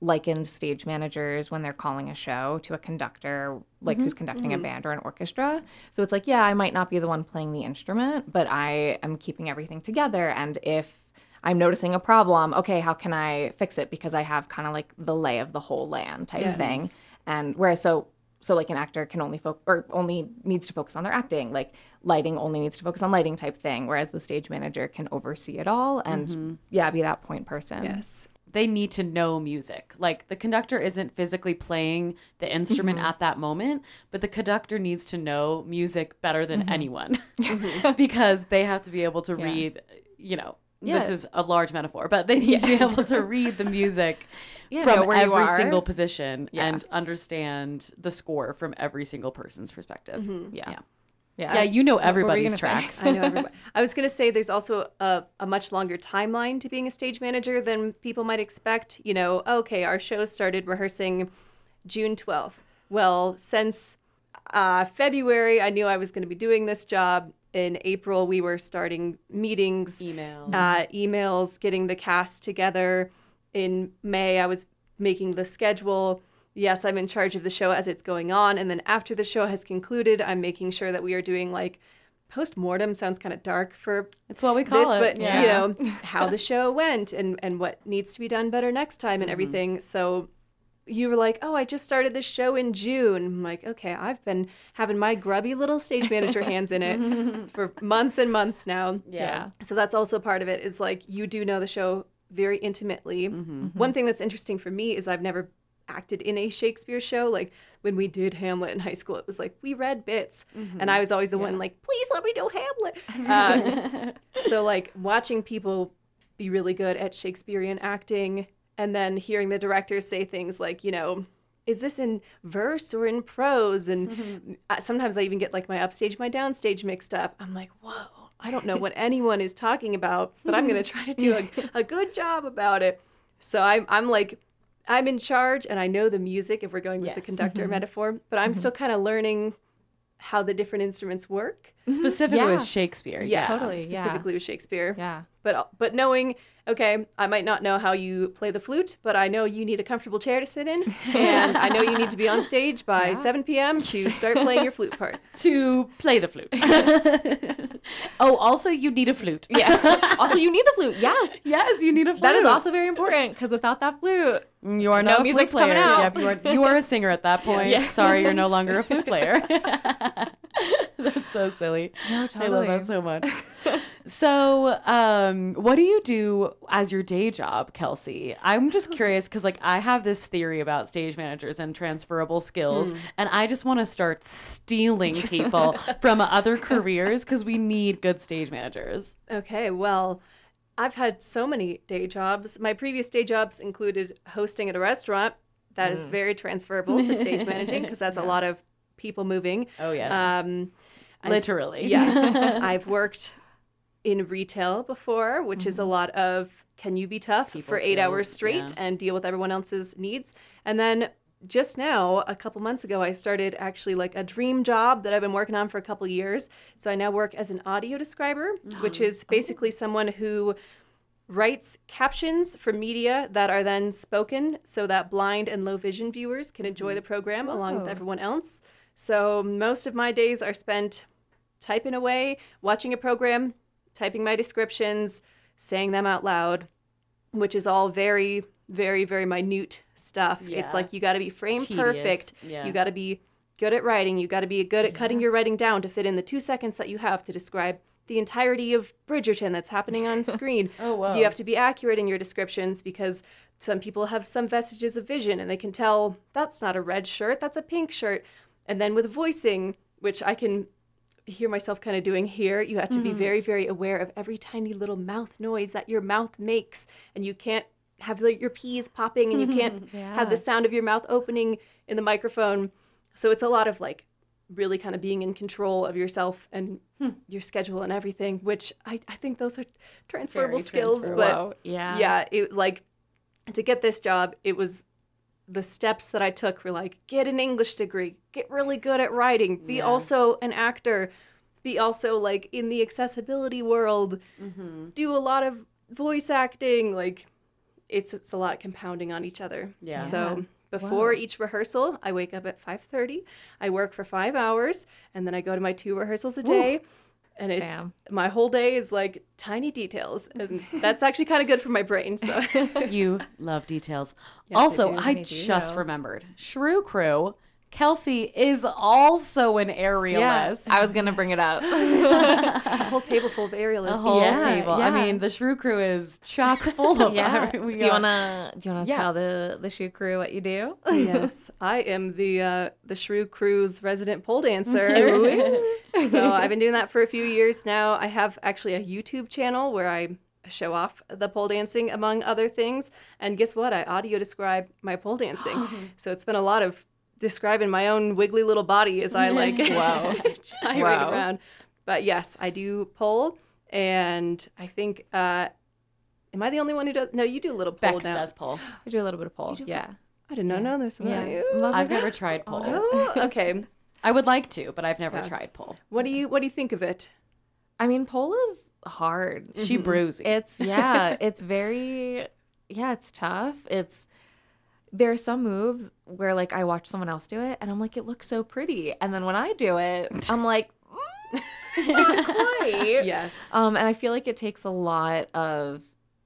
likened stage managers when they're calling a show to a conductor, like who's conducting a band or an orchestra. So it's like, yeah, I might not be the one playing the instrument, but I am keeping everything together. And if I'm noticing a problem, okay, how can I fix it? Because I have kind of like the lay of the whole land type Yes. thing. And whereas so so like an actor can only focus or only needs to focus on their acting, like lighting only needs to focus on lighting type thing, whereas the stage manager can oversee it all and yeah, be that point person. Yes. They need to know music. Like the conductor isn't physically playing the instrument Mm-hmm. at that moment, but the conductor needs to know music better than Mm-hmm. anyone *laughs* *laughs* because they have to be able to read, you know, Yeah. this is a large metaphor, but they need to be able to read the music *laughs* Yeah, from every single position Yeah. and understand the score from every single person's perspective. Yeah. Yeah. Yeah. Yeah, you know What were you everybody's tracks. *laughs* I know everybody. *laughs* I was going to say there's also a, a much longer timeline to being a stage manager than people might expect. You know, okay, our show started rehearsing June 12th. Well, since uh, February, I knew I was going to be doing this job. In April, we were starting meetings, Emails. uh, emails, getting the cast together. In May, I was making the schedule. Yes, I'm in charge of the show as it's going on. And then after the show has concluded, I'm making sure that we are doing like post mortem sounds kind of dark for It's what we call this, it. but yeah. you know *laughs* how the show went and and what needs to be done better next time Mm-hmm. and everything. So you were like, "Oh, I just started this show in June." I'm like, "Okay, I've been having my grubby little stage manager hands in it *laughs* for months and months now." Yeah. So that's also part of it is like you do know the show very intimately. Mm-hmm. One thing that's interesting for me is I've never acted in a Shakespeare show. Like when we did Hamlet in high school, it was like we read bits, Mm-hmm. and I was always the one like, "Please let me know Hamlet." *laughs* Uh, so like watching people be really good at Shakespearean acting, and then hearing the directors say things like, you know. Is this in verse or in prose? And uh, sometimes I even get like my upstage, my downstage mixed up. I'm like, whoa, I don't know what *laughs* anyone is talking about, but I'm going to try to do a, *laughs* a good job about it. So I'm, I'm like, I'm in charge and I know the music if we're going with the Yes. conductor mm-hmm. metaphor, but I'm mm-hmm. still kind of learning how the different instruments work. Specifically Yeah. with Shakespeare. Yes, Totally, yeah. specifically with Shakespeare. Yeah. But but knowing, okay, I might not know how you play the flute, but I know you need a comfortable chair to sit in, *laughs* and I know you need to be on stage by 7 p.m. to start playing your flute part. *laughs* To play the flute. *laughs* oh, also you need a flute. Yes. also, you need the flute. Yes. Yes, you need a flute. That is also very important because without that flute, You are No not a music's coming out. Yep, you are you are a singer at that *laughs* point. Yes. Sorry, you're no longer a flute player. *laughs* *laughs* That's so silly. No, I love that so much. so, um, what do you do as your day job, Kelsey? I'm just curious because, like, I have this theory about stage managers and transferable skills, and I just want to start stealing people from other careers because we need good stage managers. Okay, well, I've had so many day jobs. My previous day jobs included hosting at a restaurant. That is very transferable to stage managing because that's a *laughs* lot of people moving. Oh yes. Um, I- Literally. Yes. *laughs* I've worked in retail before, which is a lot of can you be tough People for eight hours straight yeah. and deal with everyone else's needs. And then just now, a couple months ago, I started actually like a dream job that I've been working on for a couple years. So I now work as an audio describer, oh, which is basically someone who writes captions for media that are then spoken so that blind and low vision viewers can enjoy the mm-hmm. program along with oh. everyone else. So most of my days are spent typing away, watching a program, typing my descriptions, saying them out loud, which is all very, very, very minute stuff. Yeah. It's like you got to be frame Tedious, perfect. yeah. You got to be good at writing. You got to be good at cutting your writing down to fit in the two seconds that you have to describe the entirety of Bridgerton that's happening on *laughs* screen. Oh, wow. You have to be accurate in your descriptions because some people have some vestiges of vision and they can tell that's not a red shirt, that's a pink shirt. And then with voicing, which I can hear myself kind of doing here, you have to be mm-hmm. very, very aware of every tiny little mouth noise that your mouth makes. And you can't have like, your P's popping and you can't *laughs* have the sound of your mouth opening in the microphone. So it's a lot of like really kind of being in control of yourself and your schedule and everything, which I, I think those are transferable Very skills. transferable. But yeah. yeah, it like to get this job, it was the steps that I took were like get an English degree, get really good at writing, be Yeah. also an actor, be also like in the accessibility world, Mm-hmm. do a lot of voice acting, like it's it's a lot compounding on each other. Yeah. So before each rehearsal, I wake up at 5:30. I work for 5 hours and then I go to my two rehearsals a day. And it's Damn. my whole day is like tiny details, and *laughs* that's actually kind of good for my brain. So *laughs* you love details. I also, do. I, just details. remembered Shrew Crew. Kelsey is also an aerialist. Yeah, I was gonna bring it up. a whole table full of aerialists. a whole Yeah, table. I mean, the Shrew Crew is chock full of *laughs* yeah. we do you wanna do you wanna Yeah. tell the the shoe crew what you do? yes, I am the uh, the Shrew Crew's resident pole dancer. *laughs* so I've been doing that for a few years now. I have actually a YouTube channel where I show off the pole dancing among other things. And guess what? I audio describe my pole dancing. *gasps* so it's been a lot of describing my own wiggly little body as I like *laughs* Wow. *laughs* gyrate Wow. around. But yes, I do pole, and I think. Uh, Am I the only one who does? No, you do a little pole Bex down. does pull. I do a little bit of pole. Yeah. I did not know this about Yeah. you. I've never *laughs* tried pull. Oh, okay. I would like to, but I've never Yeah. tried pull. What do you What do you think of it? I mean, pole is hard. She bruisey. It's yeah, it's very yeah, it's tough. It's there are some moves where like I watch someone else do it and I'm like, it looks so pretty, and then when I do it, *laughs* I'm like, mm, not quite. *laughs* Yes. Um, and I feel like it takes a lot of,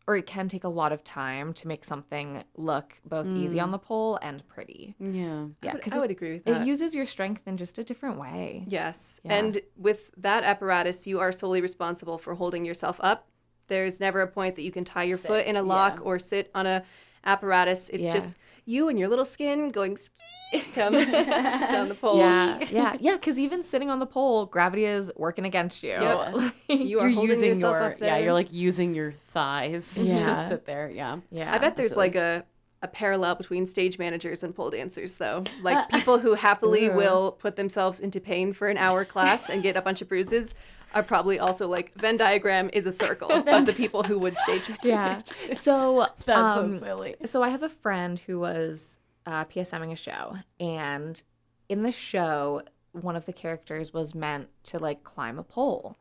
or it can take a lot of time to make something look both easy on the pole and pretty. yeah. Yeah, because I would agree with that. It uses your strength in just a different way. Yes. Yeah. And with that apparatus, you are solely responsible for holding yourself up. There's never a point that you can tie your Sit, foot in a lock yeah. or sit on a apparatus. It's Yeah. just you and your little skin going ski *laughs* down the, *laughs* down the pole. Yeah, *laughs* yeah, yeah. Because even sitting on the pole, gravity is working against you. Yep. You are You're holding using yourself your up there. yeah. You're like using your thighs. to Yeah. Just sit there. Yeah. yeah. I bet there's absolutely. like a a parallel between stage managers and pole dancers though. Like people who happily will put themselves into pain for an hour class and get a bunch of bruises are probably also like Venn diagram is a circle *laughs* of the people who would stage manage. Yeah. So *laughs* That's um, so silly. So I have a friend who was uh, PSMing a show, and in the show, one of the characters was meant to like climb a pole,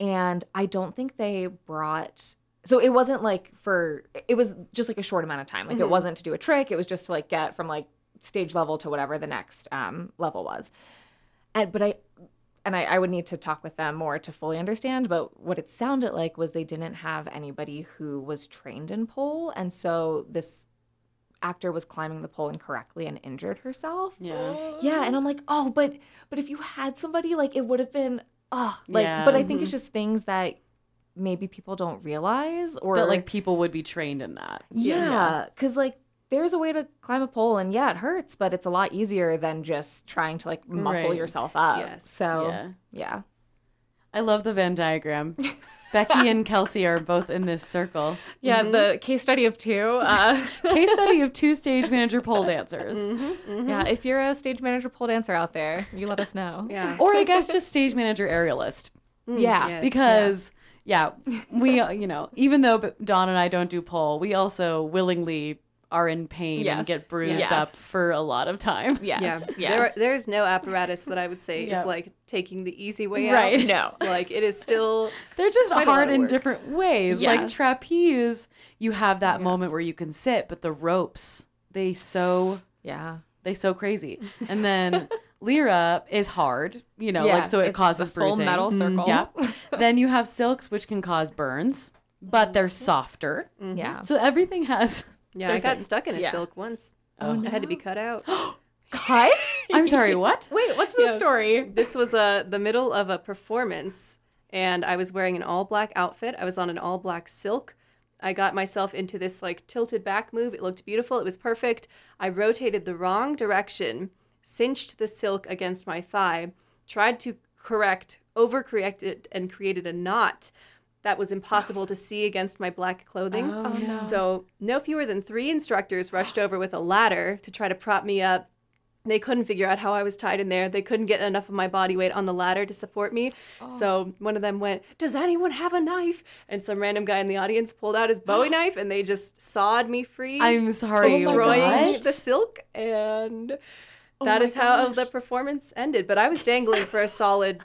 and I don't think they brought. So it wasn't like for it was just like a short amount of time. Like it wasn't to do a trick. It was just to like get from like stage level to whatever the next um, level was. And but I and I, I would need to talk with them more to fully understand. But what it sounded like was they didn't have anybody who was trained in pole, and so this actor was climbing the pole incorrectly and injured herself. Yeah. Yeah, and I'm like, oh, but but if you had somebody, like it would have been, oh, like. Yeah. But I think mm-hmm. it's just things that maybe people don't realize, or That like people would be trained in that. yeah, because like there's a way to climb a pole, and yeah, it hurts, but it's a lot easier than just trying to like muscle Right. yourself up. Yes. So Yeah. yeah. I love the Venn diagram. *laughs* Becky and Kelsey are both in this circle. Yeah, the case study of two. Uh, *laughs* Case study of two stage manager pole dancers. Yeah, if you're a stage manager pole dancer out there, you let us know. *laughs* Yeah. Or I guess just stage manager aerialist. Yeah. yes. because yeah, we uh, you know even though B- Dawn and I don't do pole, we also willingly are in pain Yes. and get bruised Yes. up for a lot of time. Yes. Yeah. Yes. There, there's no apparatus that I would say Yeah. is like taking the easy way out. Right. out. No. *laughs* Like it is still *laughs* They're just Quite a lot hard of in work. different ways. Like trapeze, you have that moment where you can sit, but the ropes they so Yeah. they so crazy. And then *laughs* Lyra is hard, you know, Yeah, like so it it's causes the full metal mm-hmm. circle. Yeah. then you have silks, which can cause burns, but they're mm-hmm. softer. Yeah. So everything has. Yeah, I got stuck in a Yeah. silk once. Oh, I had to be cut out. *gasps* Cut? I'm sorry, *laughs* what? Wait, what's the Yeah. story? this was uh, the middle of a performance, and I was wearing an all black outfit. I was on an all black silk. I got myself into this like tilted back move. It looked beautiful. It was perfect. I rotated the wrong direction, cinched the silk against my thigh, tried to correct, overcorrect it, and created a knot that was impossible to see against my black clothing. Oh, oh, no. So, no fewer than three instructors rushed over with a ladder to try to prop me up. They couldn't figure out how I was tied in there. They couldn't get enough of my body weight on the ladder to support me. Oh. So, one of them went, Does anyone have a knife? And some random guy in the audience pulled out his Bowie *gasps* knife and they just sawed me free, I'm sorry. Oh destroying what? the silk. And Oh that my is how the performance ended. But I was dangling for a solid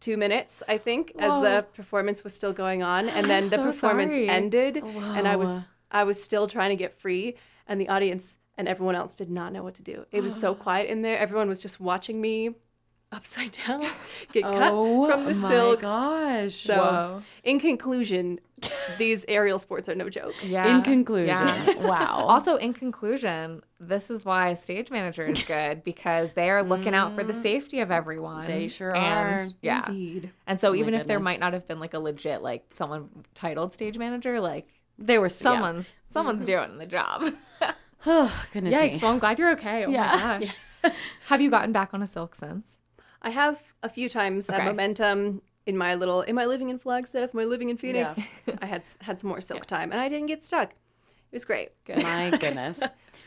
two minutes, I think, as the performance was still going on. *gasps* And then the so performance sorry. ended, and I was I was still trying to get free, and the audience and everyone else did not know what to do. It was so *gasps* quiet in there. Everyone was just watching me *laughs* upside down *laughs* get cut Oh from the my silk. gosh. So, Whoa. in conclusion, *laughs* these aerial sports are no joke. Yeah. In conclusion, Yeah. *laughs* wow. Also, in conclusion, this is why a stage manager is good because they are looking out for the mm. safety of everyone. They sure and, are. Yeah. Indeed. And so oh my even if there might not have been like a legit like someone titled stage manager, like they were someone's mm-hmm. someone's doing the job. *sighs* Oh, goodness Yikes! me. Well, I'm glad you're okay. Oh Yeah. my gosh. *laughs* have you gotten back on a silk since? I have a few times uh, at momentum in my little am I living in Flagstaff, Am I living in Phoenix. *laughs* I had had some more silk time, and I didn't get stuck. It was great. *laughs* My goodness.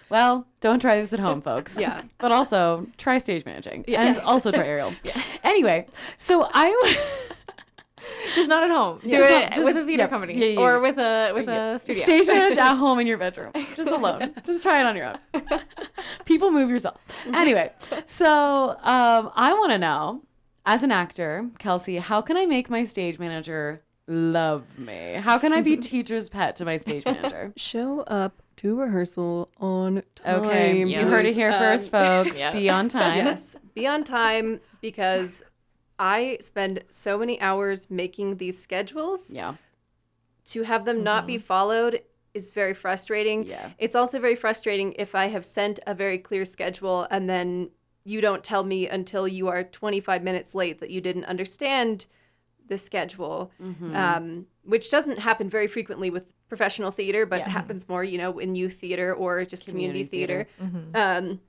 Well, don't try this at home, folks. Yeah. But also try stage managing and Yes. also try *laughs* aerial. yeah. Anyway, so I Just not at home. Do Just it not- just- with a theater yeah, company yeah, yeah, or yeah. with a with a studio. stage manage at home in your bedroom, just alone. just try it on your own. People move yourself. Anyway, so um, I want to know, as an actor, Kelsey, how can I make my stage manager love me? How can I be *laughs* teacher's pet to my stage manager? *laughs* Show up to rehearsal on time. Okay, you heard it here Um, first, folks. *laughs* yeah. Be on time. Yes, be on time because I spend so many hours making these schedules. Yeah. To have them not be followed is very frustrating. Yeah. It's also very frustrating if I have sent a very clear schedule and then you don't tell me until you are 25 minutes late that you didn't understand the schedule, Mm-hmm. um, which doesn't happen very frequently with professional theater, but Yeah. happens more, you know, in youth theater or just community, Community theater. Um,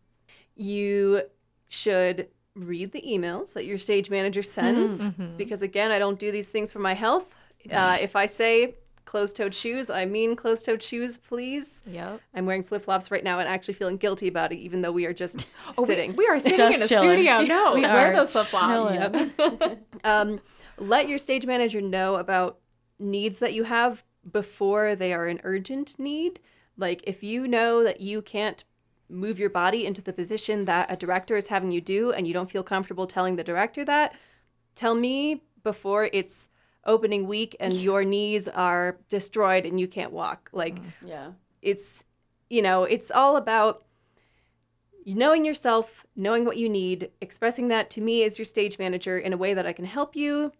you should read the emails that your stage manager sends because, again, I don't do these things for my health. Uh, *laughs* if I say closed toed shoes, I mean closed toed shoes, please. Yep. I'm wearing flip flops right now and actually feeling guilty about it, even though we are just *laughs* Oh, sitting. We, are sitting Just in a chilling. studio. No, *laughs* We wear are those flip flops. chilling. *laughs* um, let your stage manager know about needs that you have before they are an urgent need. Like if you know that you can't move your body into the position that a director is having you do and you don't feel comfortable telling the director that, tell me before it's opening week and *laughs* your knees are destroyed and you can't walk. Like mm. Yeah. it's you know it's all about knowing yourself knowing what you need expressing that to me as your stage manager in a way that i can help you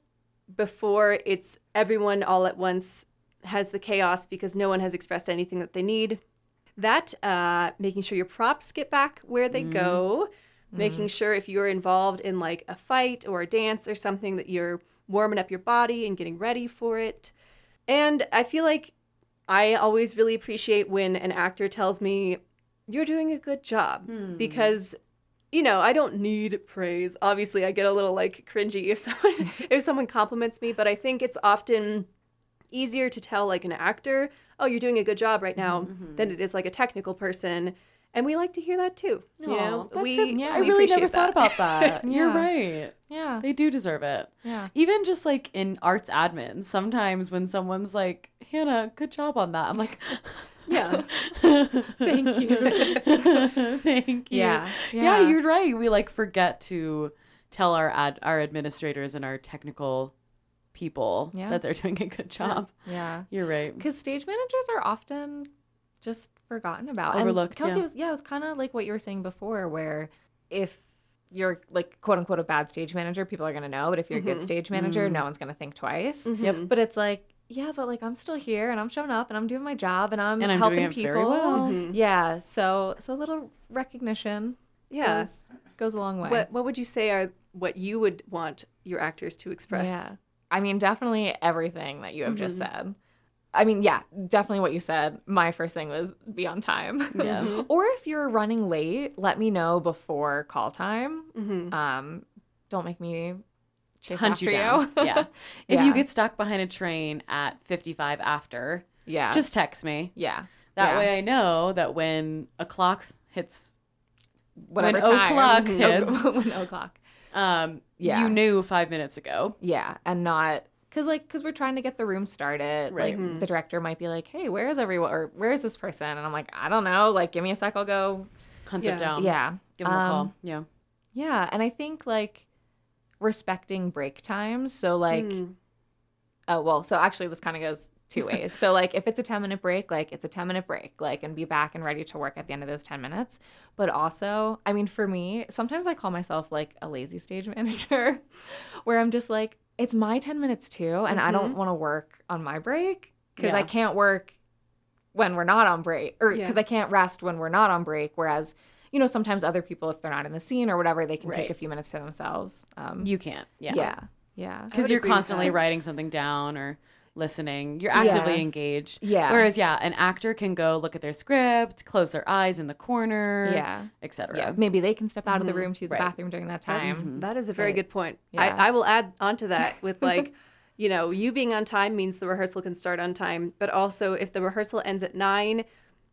before it's everyone all at once has the chaos because no one has expressed anything that they need that uh, making sure your props get back where they mm. go making mm. sure if you're involved in like a fight or a dance or something that you're warming up your body and getting ready for it and i feel like I always really appreciate when an actor tells me, you're doing a good job. Because you know, I don't need praise. Obviously, I get a little like cringy if *laughs* someone if someone compliments me, but I think it's often easier to tell like an actor, "Oh, you're doing a good job right now," Mm-hmm. than it is like a technical person. And we like to hear that too. You know, that's we so- yeah, I we really never appreciate thought about that. *laughs* *laughs* You're right. Yeah. They do deserve it. Yeah. Even just like in arts admin, sometimes when someone's like, Hannah, good job on that. I'm like, *laughs* Yeah. Thank you. Thank you. Yeah, yeah. yeah. you're right. We like forget to tell our ad our administrators and our technical people Yeah. that they're doing a good job. Yeah. You're right. Because stage managers are often just forgotten about. Overlooked, And Kelsey yeah. was yeah, it was kind of like what you were saying before, where if you're like quote unquote a bad stage manager, people are gonna know. But if you're a good mm-hmm. stage manager, mm-hmm. no one's gonna think twice. Mm-hmm. Yep. But it's like, yeah, but like I'm still here and I'm showing up and I'm doing my job and I'm And I'm helping doing it people. very well. Mhm. Yeah. So so a little recognition Yeah. goes goes a long way. What what would you say are what you would want your actors to express? Yeah. I mean, definitely everything that you have just said. I mean, yeah, definitely what you said. My first thing was be on time. Yeah. *laughs* or if you're running late, let me know before call time. Mhm. Um, don't make me chase Hunt after you down. *laughs* yeah. If Yeah. you get stuck behind a train at 55 after, yeah. just text me. yeah. That Yeah. way I know that when a clock hits, Whatever when time. o'clock hits. *laughs* when o'clock. um, Yeah. you knew five minutes ago. Yeah, and not because like because we're trying to get the room started. Right. Like the director might be like, "Hey, where is everyone? Or where is this person?" And I'm like, "I don't know. Like, give me a sec. I'll go." Hunt Yeah. them down. yeah, Give them a Um, call. Yeah. Yeah, and I think like respecting break times. So like, Mm. oh well, so actually this kind of goes two *laughs* ways. so like, if it's a ten minute break, like it's a ten minute break, like and be back and ready to work at the end of those ten minutes. But also, I mean, for me, sometimes I call myself like a lazy stage *laughs* manager, where I'm just like, it's my ten minutes too, and I don't want to work on my break because I can't work when we're not on break or Yeah. because I can't rest when we're not on break. Whereas, you know, sometimes other people, if they're not in the scene or whatever, they can take a few minutes to themselves. Um, You can't. Yeah. yeah. Yeah. Because you're constantly writing something down or listening. You're actively Yeah. engaged. Yeah. Whereas, yeah, an actor can go look at their script, close their eyes in the corner, Yeah. etc. Yeah. Maybe they can step out of the room to use Right. the bathroom during that time. That's, that is a very But- good point. yeah. I, I will add onto that with *laughs* like, you know, you being on time means the rehearsal can start on time. But also, if the rehearsal ends at nine,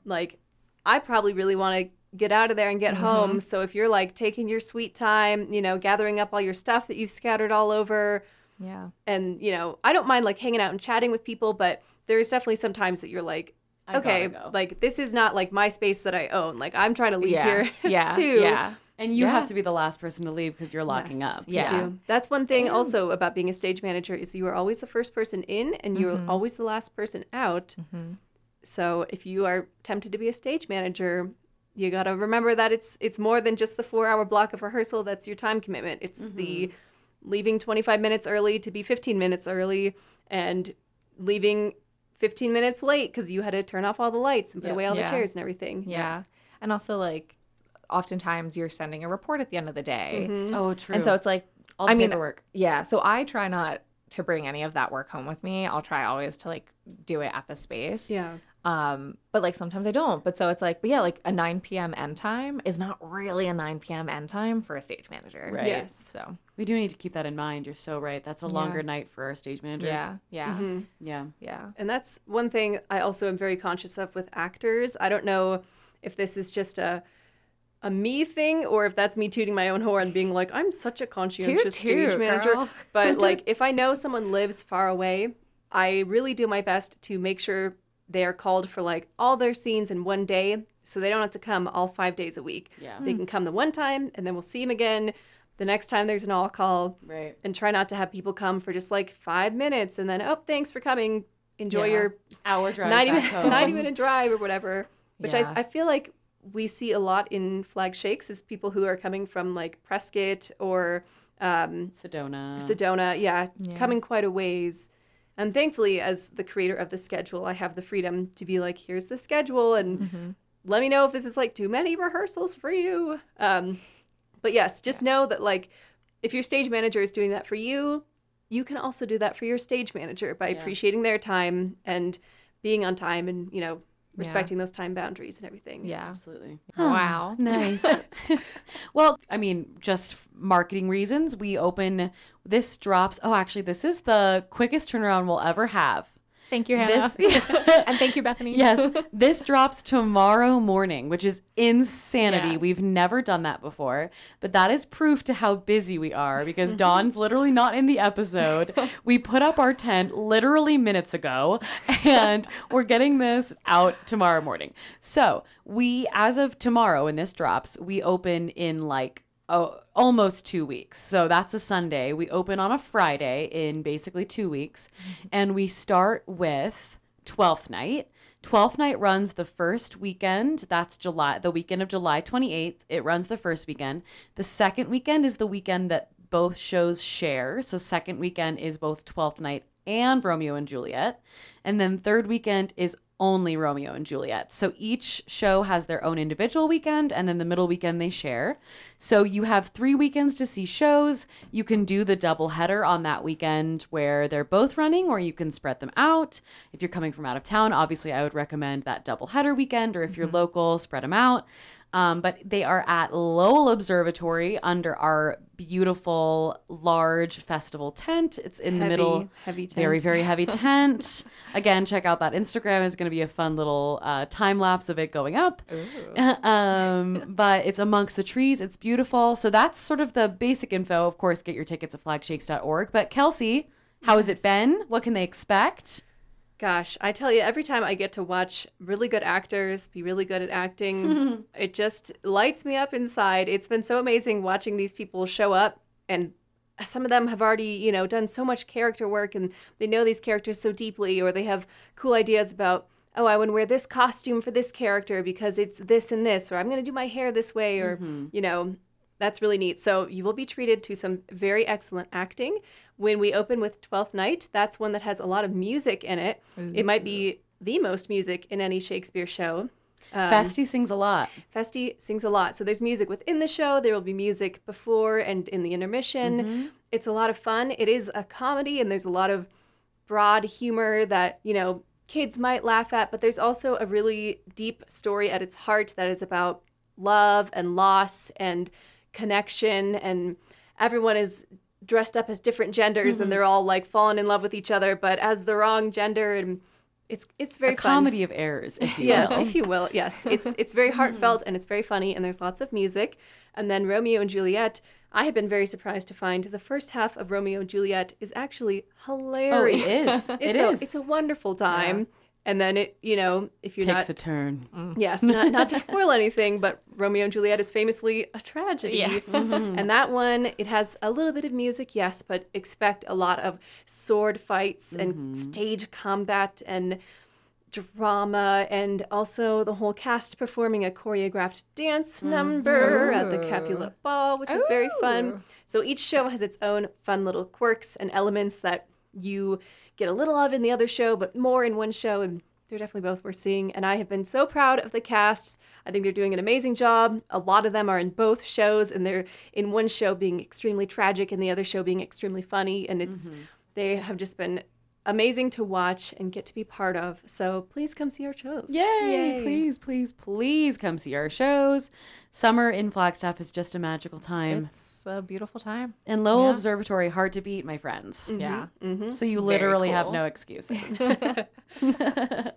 like, I probably really want to get out of there and get Mm-hmm. home. So if you're like taking your sweet time, you know, gathering up all your stuff that you've scattered all over, Yeah. and you know, I don't mind like hanging out and chatting with people, but there's definitely some times that you're like, okay, go. like this is not like my space that I own. Like I'm trying to leave Yeah. here *laughs* Yeah. too. Yeah. And you Yeah. have to be the last person to leave because you're locking Yes, up. you Yeah. do. That's one thing also about being a stage manager is you are always the first person in and you're Mm-hmm. always the last person out. So if you are tempted to be a stage manager, you got to remember that it's it's more than just the 4-hour block of rehearsal that's your time commitment. It's the leaving 25 minutes early to be 15 minutes early and leaving 15 minutes late cuz you had to turn off all the lights and put Yeah. away all Yeah. the chairs and everything. Yeah. And also, like, oftentimes you're sending a report at the end of the day. Mm-hmm. Oh, true. And so it's like, all the I mean, paperwork. Yeah. So I try not to bring any of that work home with me. I'll try always to like do it at the space. Yeah. Um, but like sometimes I don't. But so it's like, but yeah, like a 9 p.m. end time is not really a 9 p.m. end time for a stage manager. Right. Yes. So We do need to keep that in mind. You're so right. That's a longer night for our stage managers. yeah, yeah, Mm-hmm. Yeah. yeah. And that's one thing I also am very conscious of with actors. I don't know if this is just a a me thing or if that's me tooting my own horn being like I'm such a conscientious stage toot, manager. girl. But *laughs* like if I know someone lives far away, I really do my best to make sure they are called for like all their scenes in one day so they don't have to come all 5 days a week. Yeah. They can come the one time and then we'll see them again the next time there's an all call Right. and try not to have people come for just like 5 minutes and then oh thanks for coming. Enjoy Yeah. your Hour drive 90 back minute, home. 90 minute drive or whatever which Yeah. I, I feel like we see a lot in flag shakes is people who are coming from like prescott or um, Sedona. sedona yeah, Yeah. coming quite a ways and thankfully as the creator of the schedule i have the freedom to be like here's the schedule and Mm-hmm. let me know if this is like too many rehearsals for you um, but yes just know that like if your stage manager is doing that for you you can also do that for your stage manager by Yeah. appreciating their time and being on time and you know respecting those time boundaries and everything. Yeah. Absolutely. Wow. *laughs* Nice. *laughs* well, I mean, just marketing reasons, we open this drops. Oh, actually, this is the quickest turnaround we'll ever have. Thank you, Hannah. This *laughs* and thank you, Bethany. *laughs* yes, *laughs* this drops tomorrow morning, which is insanity. Yeah. We've never done that before, but that is proof to how busy we are because mm-hmm. Dawn's literally not in the episode. We put up our tent literally minutes ago, and we're getting this out tomorrow morning. So we, as of tomorrow, when this drops, we open in like oh, almost two weeks. So that's a Sunday. We open on a Friday in basically two weeks, mm-hmm. and we start with Twelfth Night. Twelfth Night runs the first weekend. That's July, the weekend of July 28th. It runs the first weekend. The second weekend is the weekend that both shows share. So second weekend is both Twelfth Night and Romeo and Juliet. And then third weekend is only Romeo and Juliet. So each show has their own individual weekend, and then the middle weekend they share. So you have three weekends to see shows. You can do the double header on that weekend where they're both running, or you can spread them out. If you're coming from out of town, obviously I would recommend that double header weekend, or if you're mm-hmm. local, spread them out. Um, but they are at Lowell Observatory under our beautiful large festival tent. It's in the middle, heavy tent. very very heavy *laughs* tent. Again, check out that Instagram. It's going to be a fun little uh, time lapse of it going up. *laughs* um, but it's amongst the trees. It's beautiful. So that's sort of the basic info. Of course, get your tickets at flagshakes.org. But Kelsey, how has it been? What can they expect? Gosh, I tell you, every time I get to watch really good actors be really good at acting, *laughs* it just lights me up inside. It's been so amazing watching these people show up, and some of them have already, you know, done so much character work and they know these characters so deeply, or they have cool ideas about, oh, I want to wear this costume for this character because it's this and this, or I'm going to do my hair this way, or, mm-hmm. you know, that's really neat. So you will be treated to some very excellent acting. When we open with Twelfth Night, that's one that has a lot of music in it. It might be the most music in any Shakespeare show. Um, Feste sings a lot. Feste sings a lot. So there's music within the show. There will be music before and in the intermission. It's a lot of fun. It is a comedy, and there's a lot of broad humor that, you know, kids might laugh at, but there's also a really deep story at its heart that is about love and loss and connection and everyone is dressed up as different genders and mm-hmm. they're all like falling in love with each other but as the wrong gender and it's it's very a fun. comedy of errors, if you Yes, will. if you will. Yes, *laughs* it's it's very mm-hmm. heartfelt and it's very funny and there's lots of music. And then Romeo and Juliet. I have been very surprised to find the first half of Romeo and Juliet is actually oh, hilarious. is. *laughs* It's It a, is. It's a wonderful time. And then it, you know, if you're Takes not a turn. Mm. Yes, not, not to *laughs* spoil anything, but Romeo and Juliet is famously a tragedy. Yeah. *laughs* and mm-hmm. that one, it has a little bit of music, yes, but expect a lot of sword fights and mm-hmm. stage combat and drama, and also the whole cast performing a choreographed dance mm-hmm. number at the Capulet Ball, which is very fun. So each show has its own fun little quirks and elements that you get a little of in the other show, but more in one show. And they're definitely both worth seeing. And I have been so proud of the casts. I think they're doing an amazing job. A lot of them are in both shows, and they're in one show being extremely tragic and the other show being extremely funny. And it's mm-hmm. they have just been amazing to watch and get to be part of. So please come see our shows. Yay, Please, please, please come see our shows. Summer in Flagstaff is just a magical time. It's a beautiful time. and Lowell yeah. Observatory, hard to beat, my friends. Yeah. So you literally have no excuses. *laughs*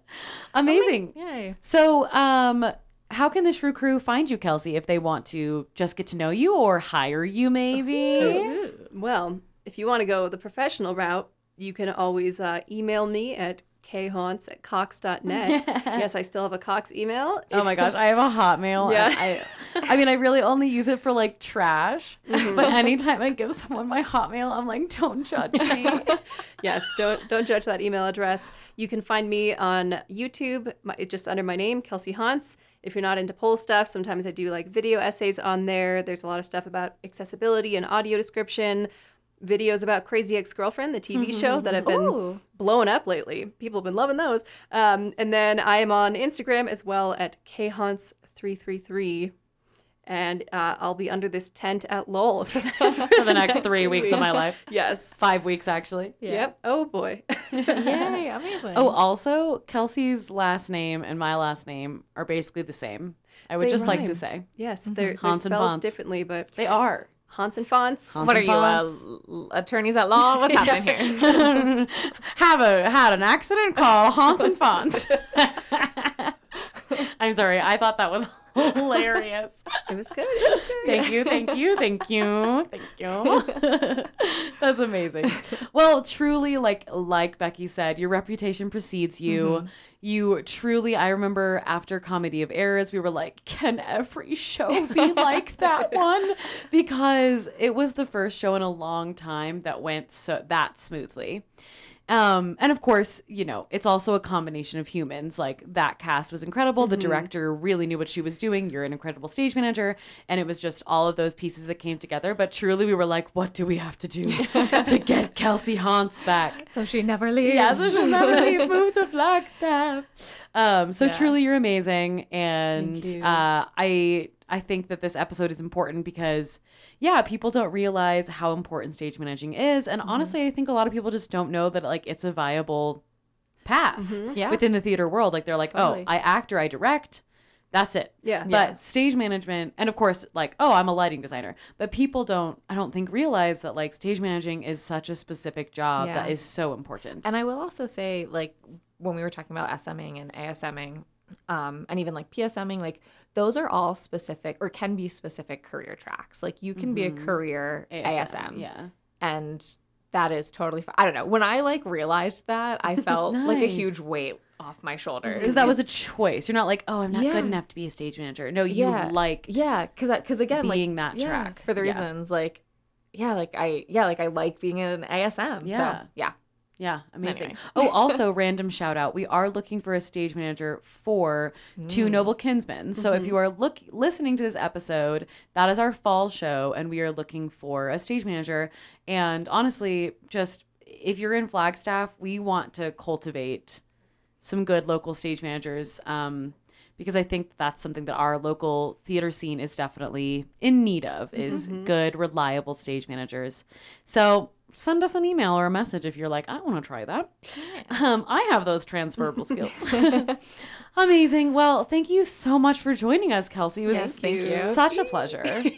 Amazing. Yay. So, um, how can the Shrew Crew find you, Kelsey, if they want to just get to know you or hire you, maybe? Well, if you want to go the professional route, you can always uh, email me at khontz at cox.net. *laughs* yes, I still have a Cox email. Oh my gosh, I have a Hotmail. Yeah. I, I mean, I really only use it for like trash. Mm-hmm. But anytime I give someone my Hotmail, I'm like, don't judge me. *laughs* yes, don't don't judge that email address. You can find me on YouTube, my, it's just under my name, Kelsey Hontz. If you're not into pole stuff, sometimes I do like video essays on there. There's a lot of stuff about accessibility and audio description, videos about Crazy Ex Girlfriend, the TV show that have been Ooh. blowing up lately. People have been loving those. Um, and then I am on Instagram as well at khontz333. and uh, I'll be under this tent at Lowell *laughs* for, *laughs* For the next three weeks of my life. *laughs* Yes. Five weeks, actually. Yep. Oh boy. Yay, amazing. Oh, also, Kelsey's last name and my last name are basically the same. I would They just like to say yes, they're, they're Hans and spelled differently, but they are. Hans and Fonts. Hans what are and you, uh, attorneys at law? What's *laughs* happening here? *laughs* Have a had an accident? Call Hans and Fonts. *laughs* I'm sorry. I thought that was hilarious. It was good. It was good. Thank you, thank you, thank you, *laughs* thank *laughs* you. That's amazing. Well, truly, like like Becky said, your reputation precedes you. Mm-hmm. You truly, I remember after Comedy of Errors, we were like, can every show be like that *laughs* one? Because it was the first show in a long time that went so that smoothly. Um, and of course, you know, it's also a combination of humans. Like that cast was incredible. The director really knew what she was doing. You're an incredible stage manager. And it was just all of those pieces that came together. But truly, we were like, what do we have to do *laughs* to get Kelsey Hontz back? so she never leaves. Yeah, so she'll never leave, *laughs* move to Flagstaff. Um, so Yeah. truly, you're amazing, and you. uh, I I think that this episode is important because yeah, people don't realize how important stage managing is, and honestly, I think a lot of people just don't know that like it's a viable path Yeah. within the theater world. Like they're like, Totally. oh, I act or I direct. That's it. Yeah. But stage management, and of course, like, oh, I'm a lighting designer. But people don't, I don't think, realize that like stage managing is such a specific job Yeah. that is so important. And I will also say, like, when we were talking about SMing and ASMing, um, and even like PSMing, like, those are all specific or can be specific career tracks. Like, you can be a mm-hmm. career ASM. Yeah. And that is totally fine. I don't know. When I like realized that, I *laughs* felt like a huge weight off my shoulders. Because that was a choice. You're not like, oh, I'm not Yeah. good enough to be a stage manager. No, you Yeah. liked. yeah, because because again, being like, that yeah, track. for the reasons like, yeah, like I yeah, like I like being an ASM. Yeah. so, yeah. Yeah, amazing. Anyway. oh, also, *laughs* random shout out. We are looking for a stage manager for Two Mm. Noble Kinsmen. So Mm-hmm. if you are look listening to this episode, that is our fall show, and we are looking for a stage manager. And honestly, just if you're in Flagstaff, we want to cultivate some good local stage managers. Um, because I think that's something that our local theater scene is definitely in need of is good, reliable stage managers. So send us an email or a message if you're like, I want to try that. Um, I have those transferable *laughs* skills. *laughs* Amazing. Well, thank you so much for joining us, Kelsey. It was Yes, thank you. such a pleasure. *laughs*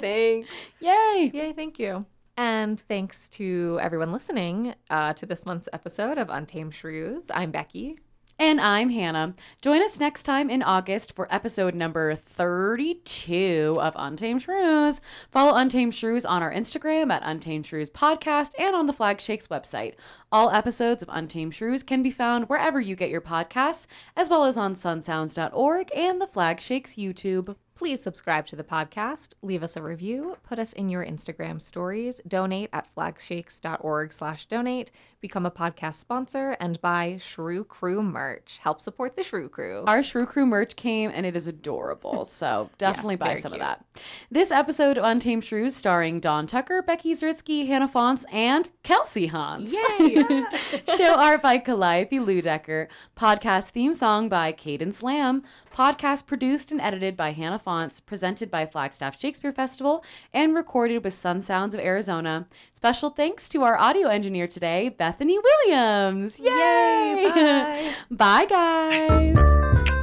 Thanks. Yay. Yay, thank you. And thanks to everyone listening uh, to this month's episode of Untamed Shrews. I'm Becky. And I'm Hannah. Join us next time in August for episode number 32 of Untamed Shrews. Follow Untamed Shrews on our Instagram at Untamed Shrews Podcast and on the Flag Shakes website. All episodes of Untamed Shrews can be found wherever you get your podcasts, as well as on sunsounds.org and the Flag Shakes YouTube. Please subscribe to the podcast, leave us a review, put us in your Instagram stories, donate at flagshakes.org slash donate, become a podcast sponsor, and buy Shrew Crew merch. Help support the Shrew Crew. Our Shrew Crew merch came and it is adorable. *laughs* So definitely buy some cute. of that. This episode of Untamed Shrews starring Dawn Tucker, Becky Zritsky, Hannah Fonts, and Kelsey Hontz. Yay! *laughs* Show art by Calliope Ludecker. Podcast theme song by Cadence Lamb. Podcast produced and edited by Hannah Fonts. Presented by Flagstaff Shakespeare Festival and recorded with Sun Sounds of Arizona. Special thanks to our audio engineer today, Bethany Williams. Yay! Yay, *laughs* bye. bye, guys.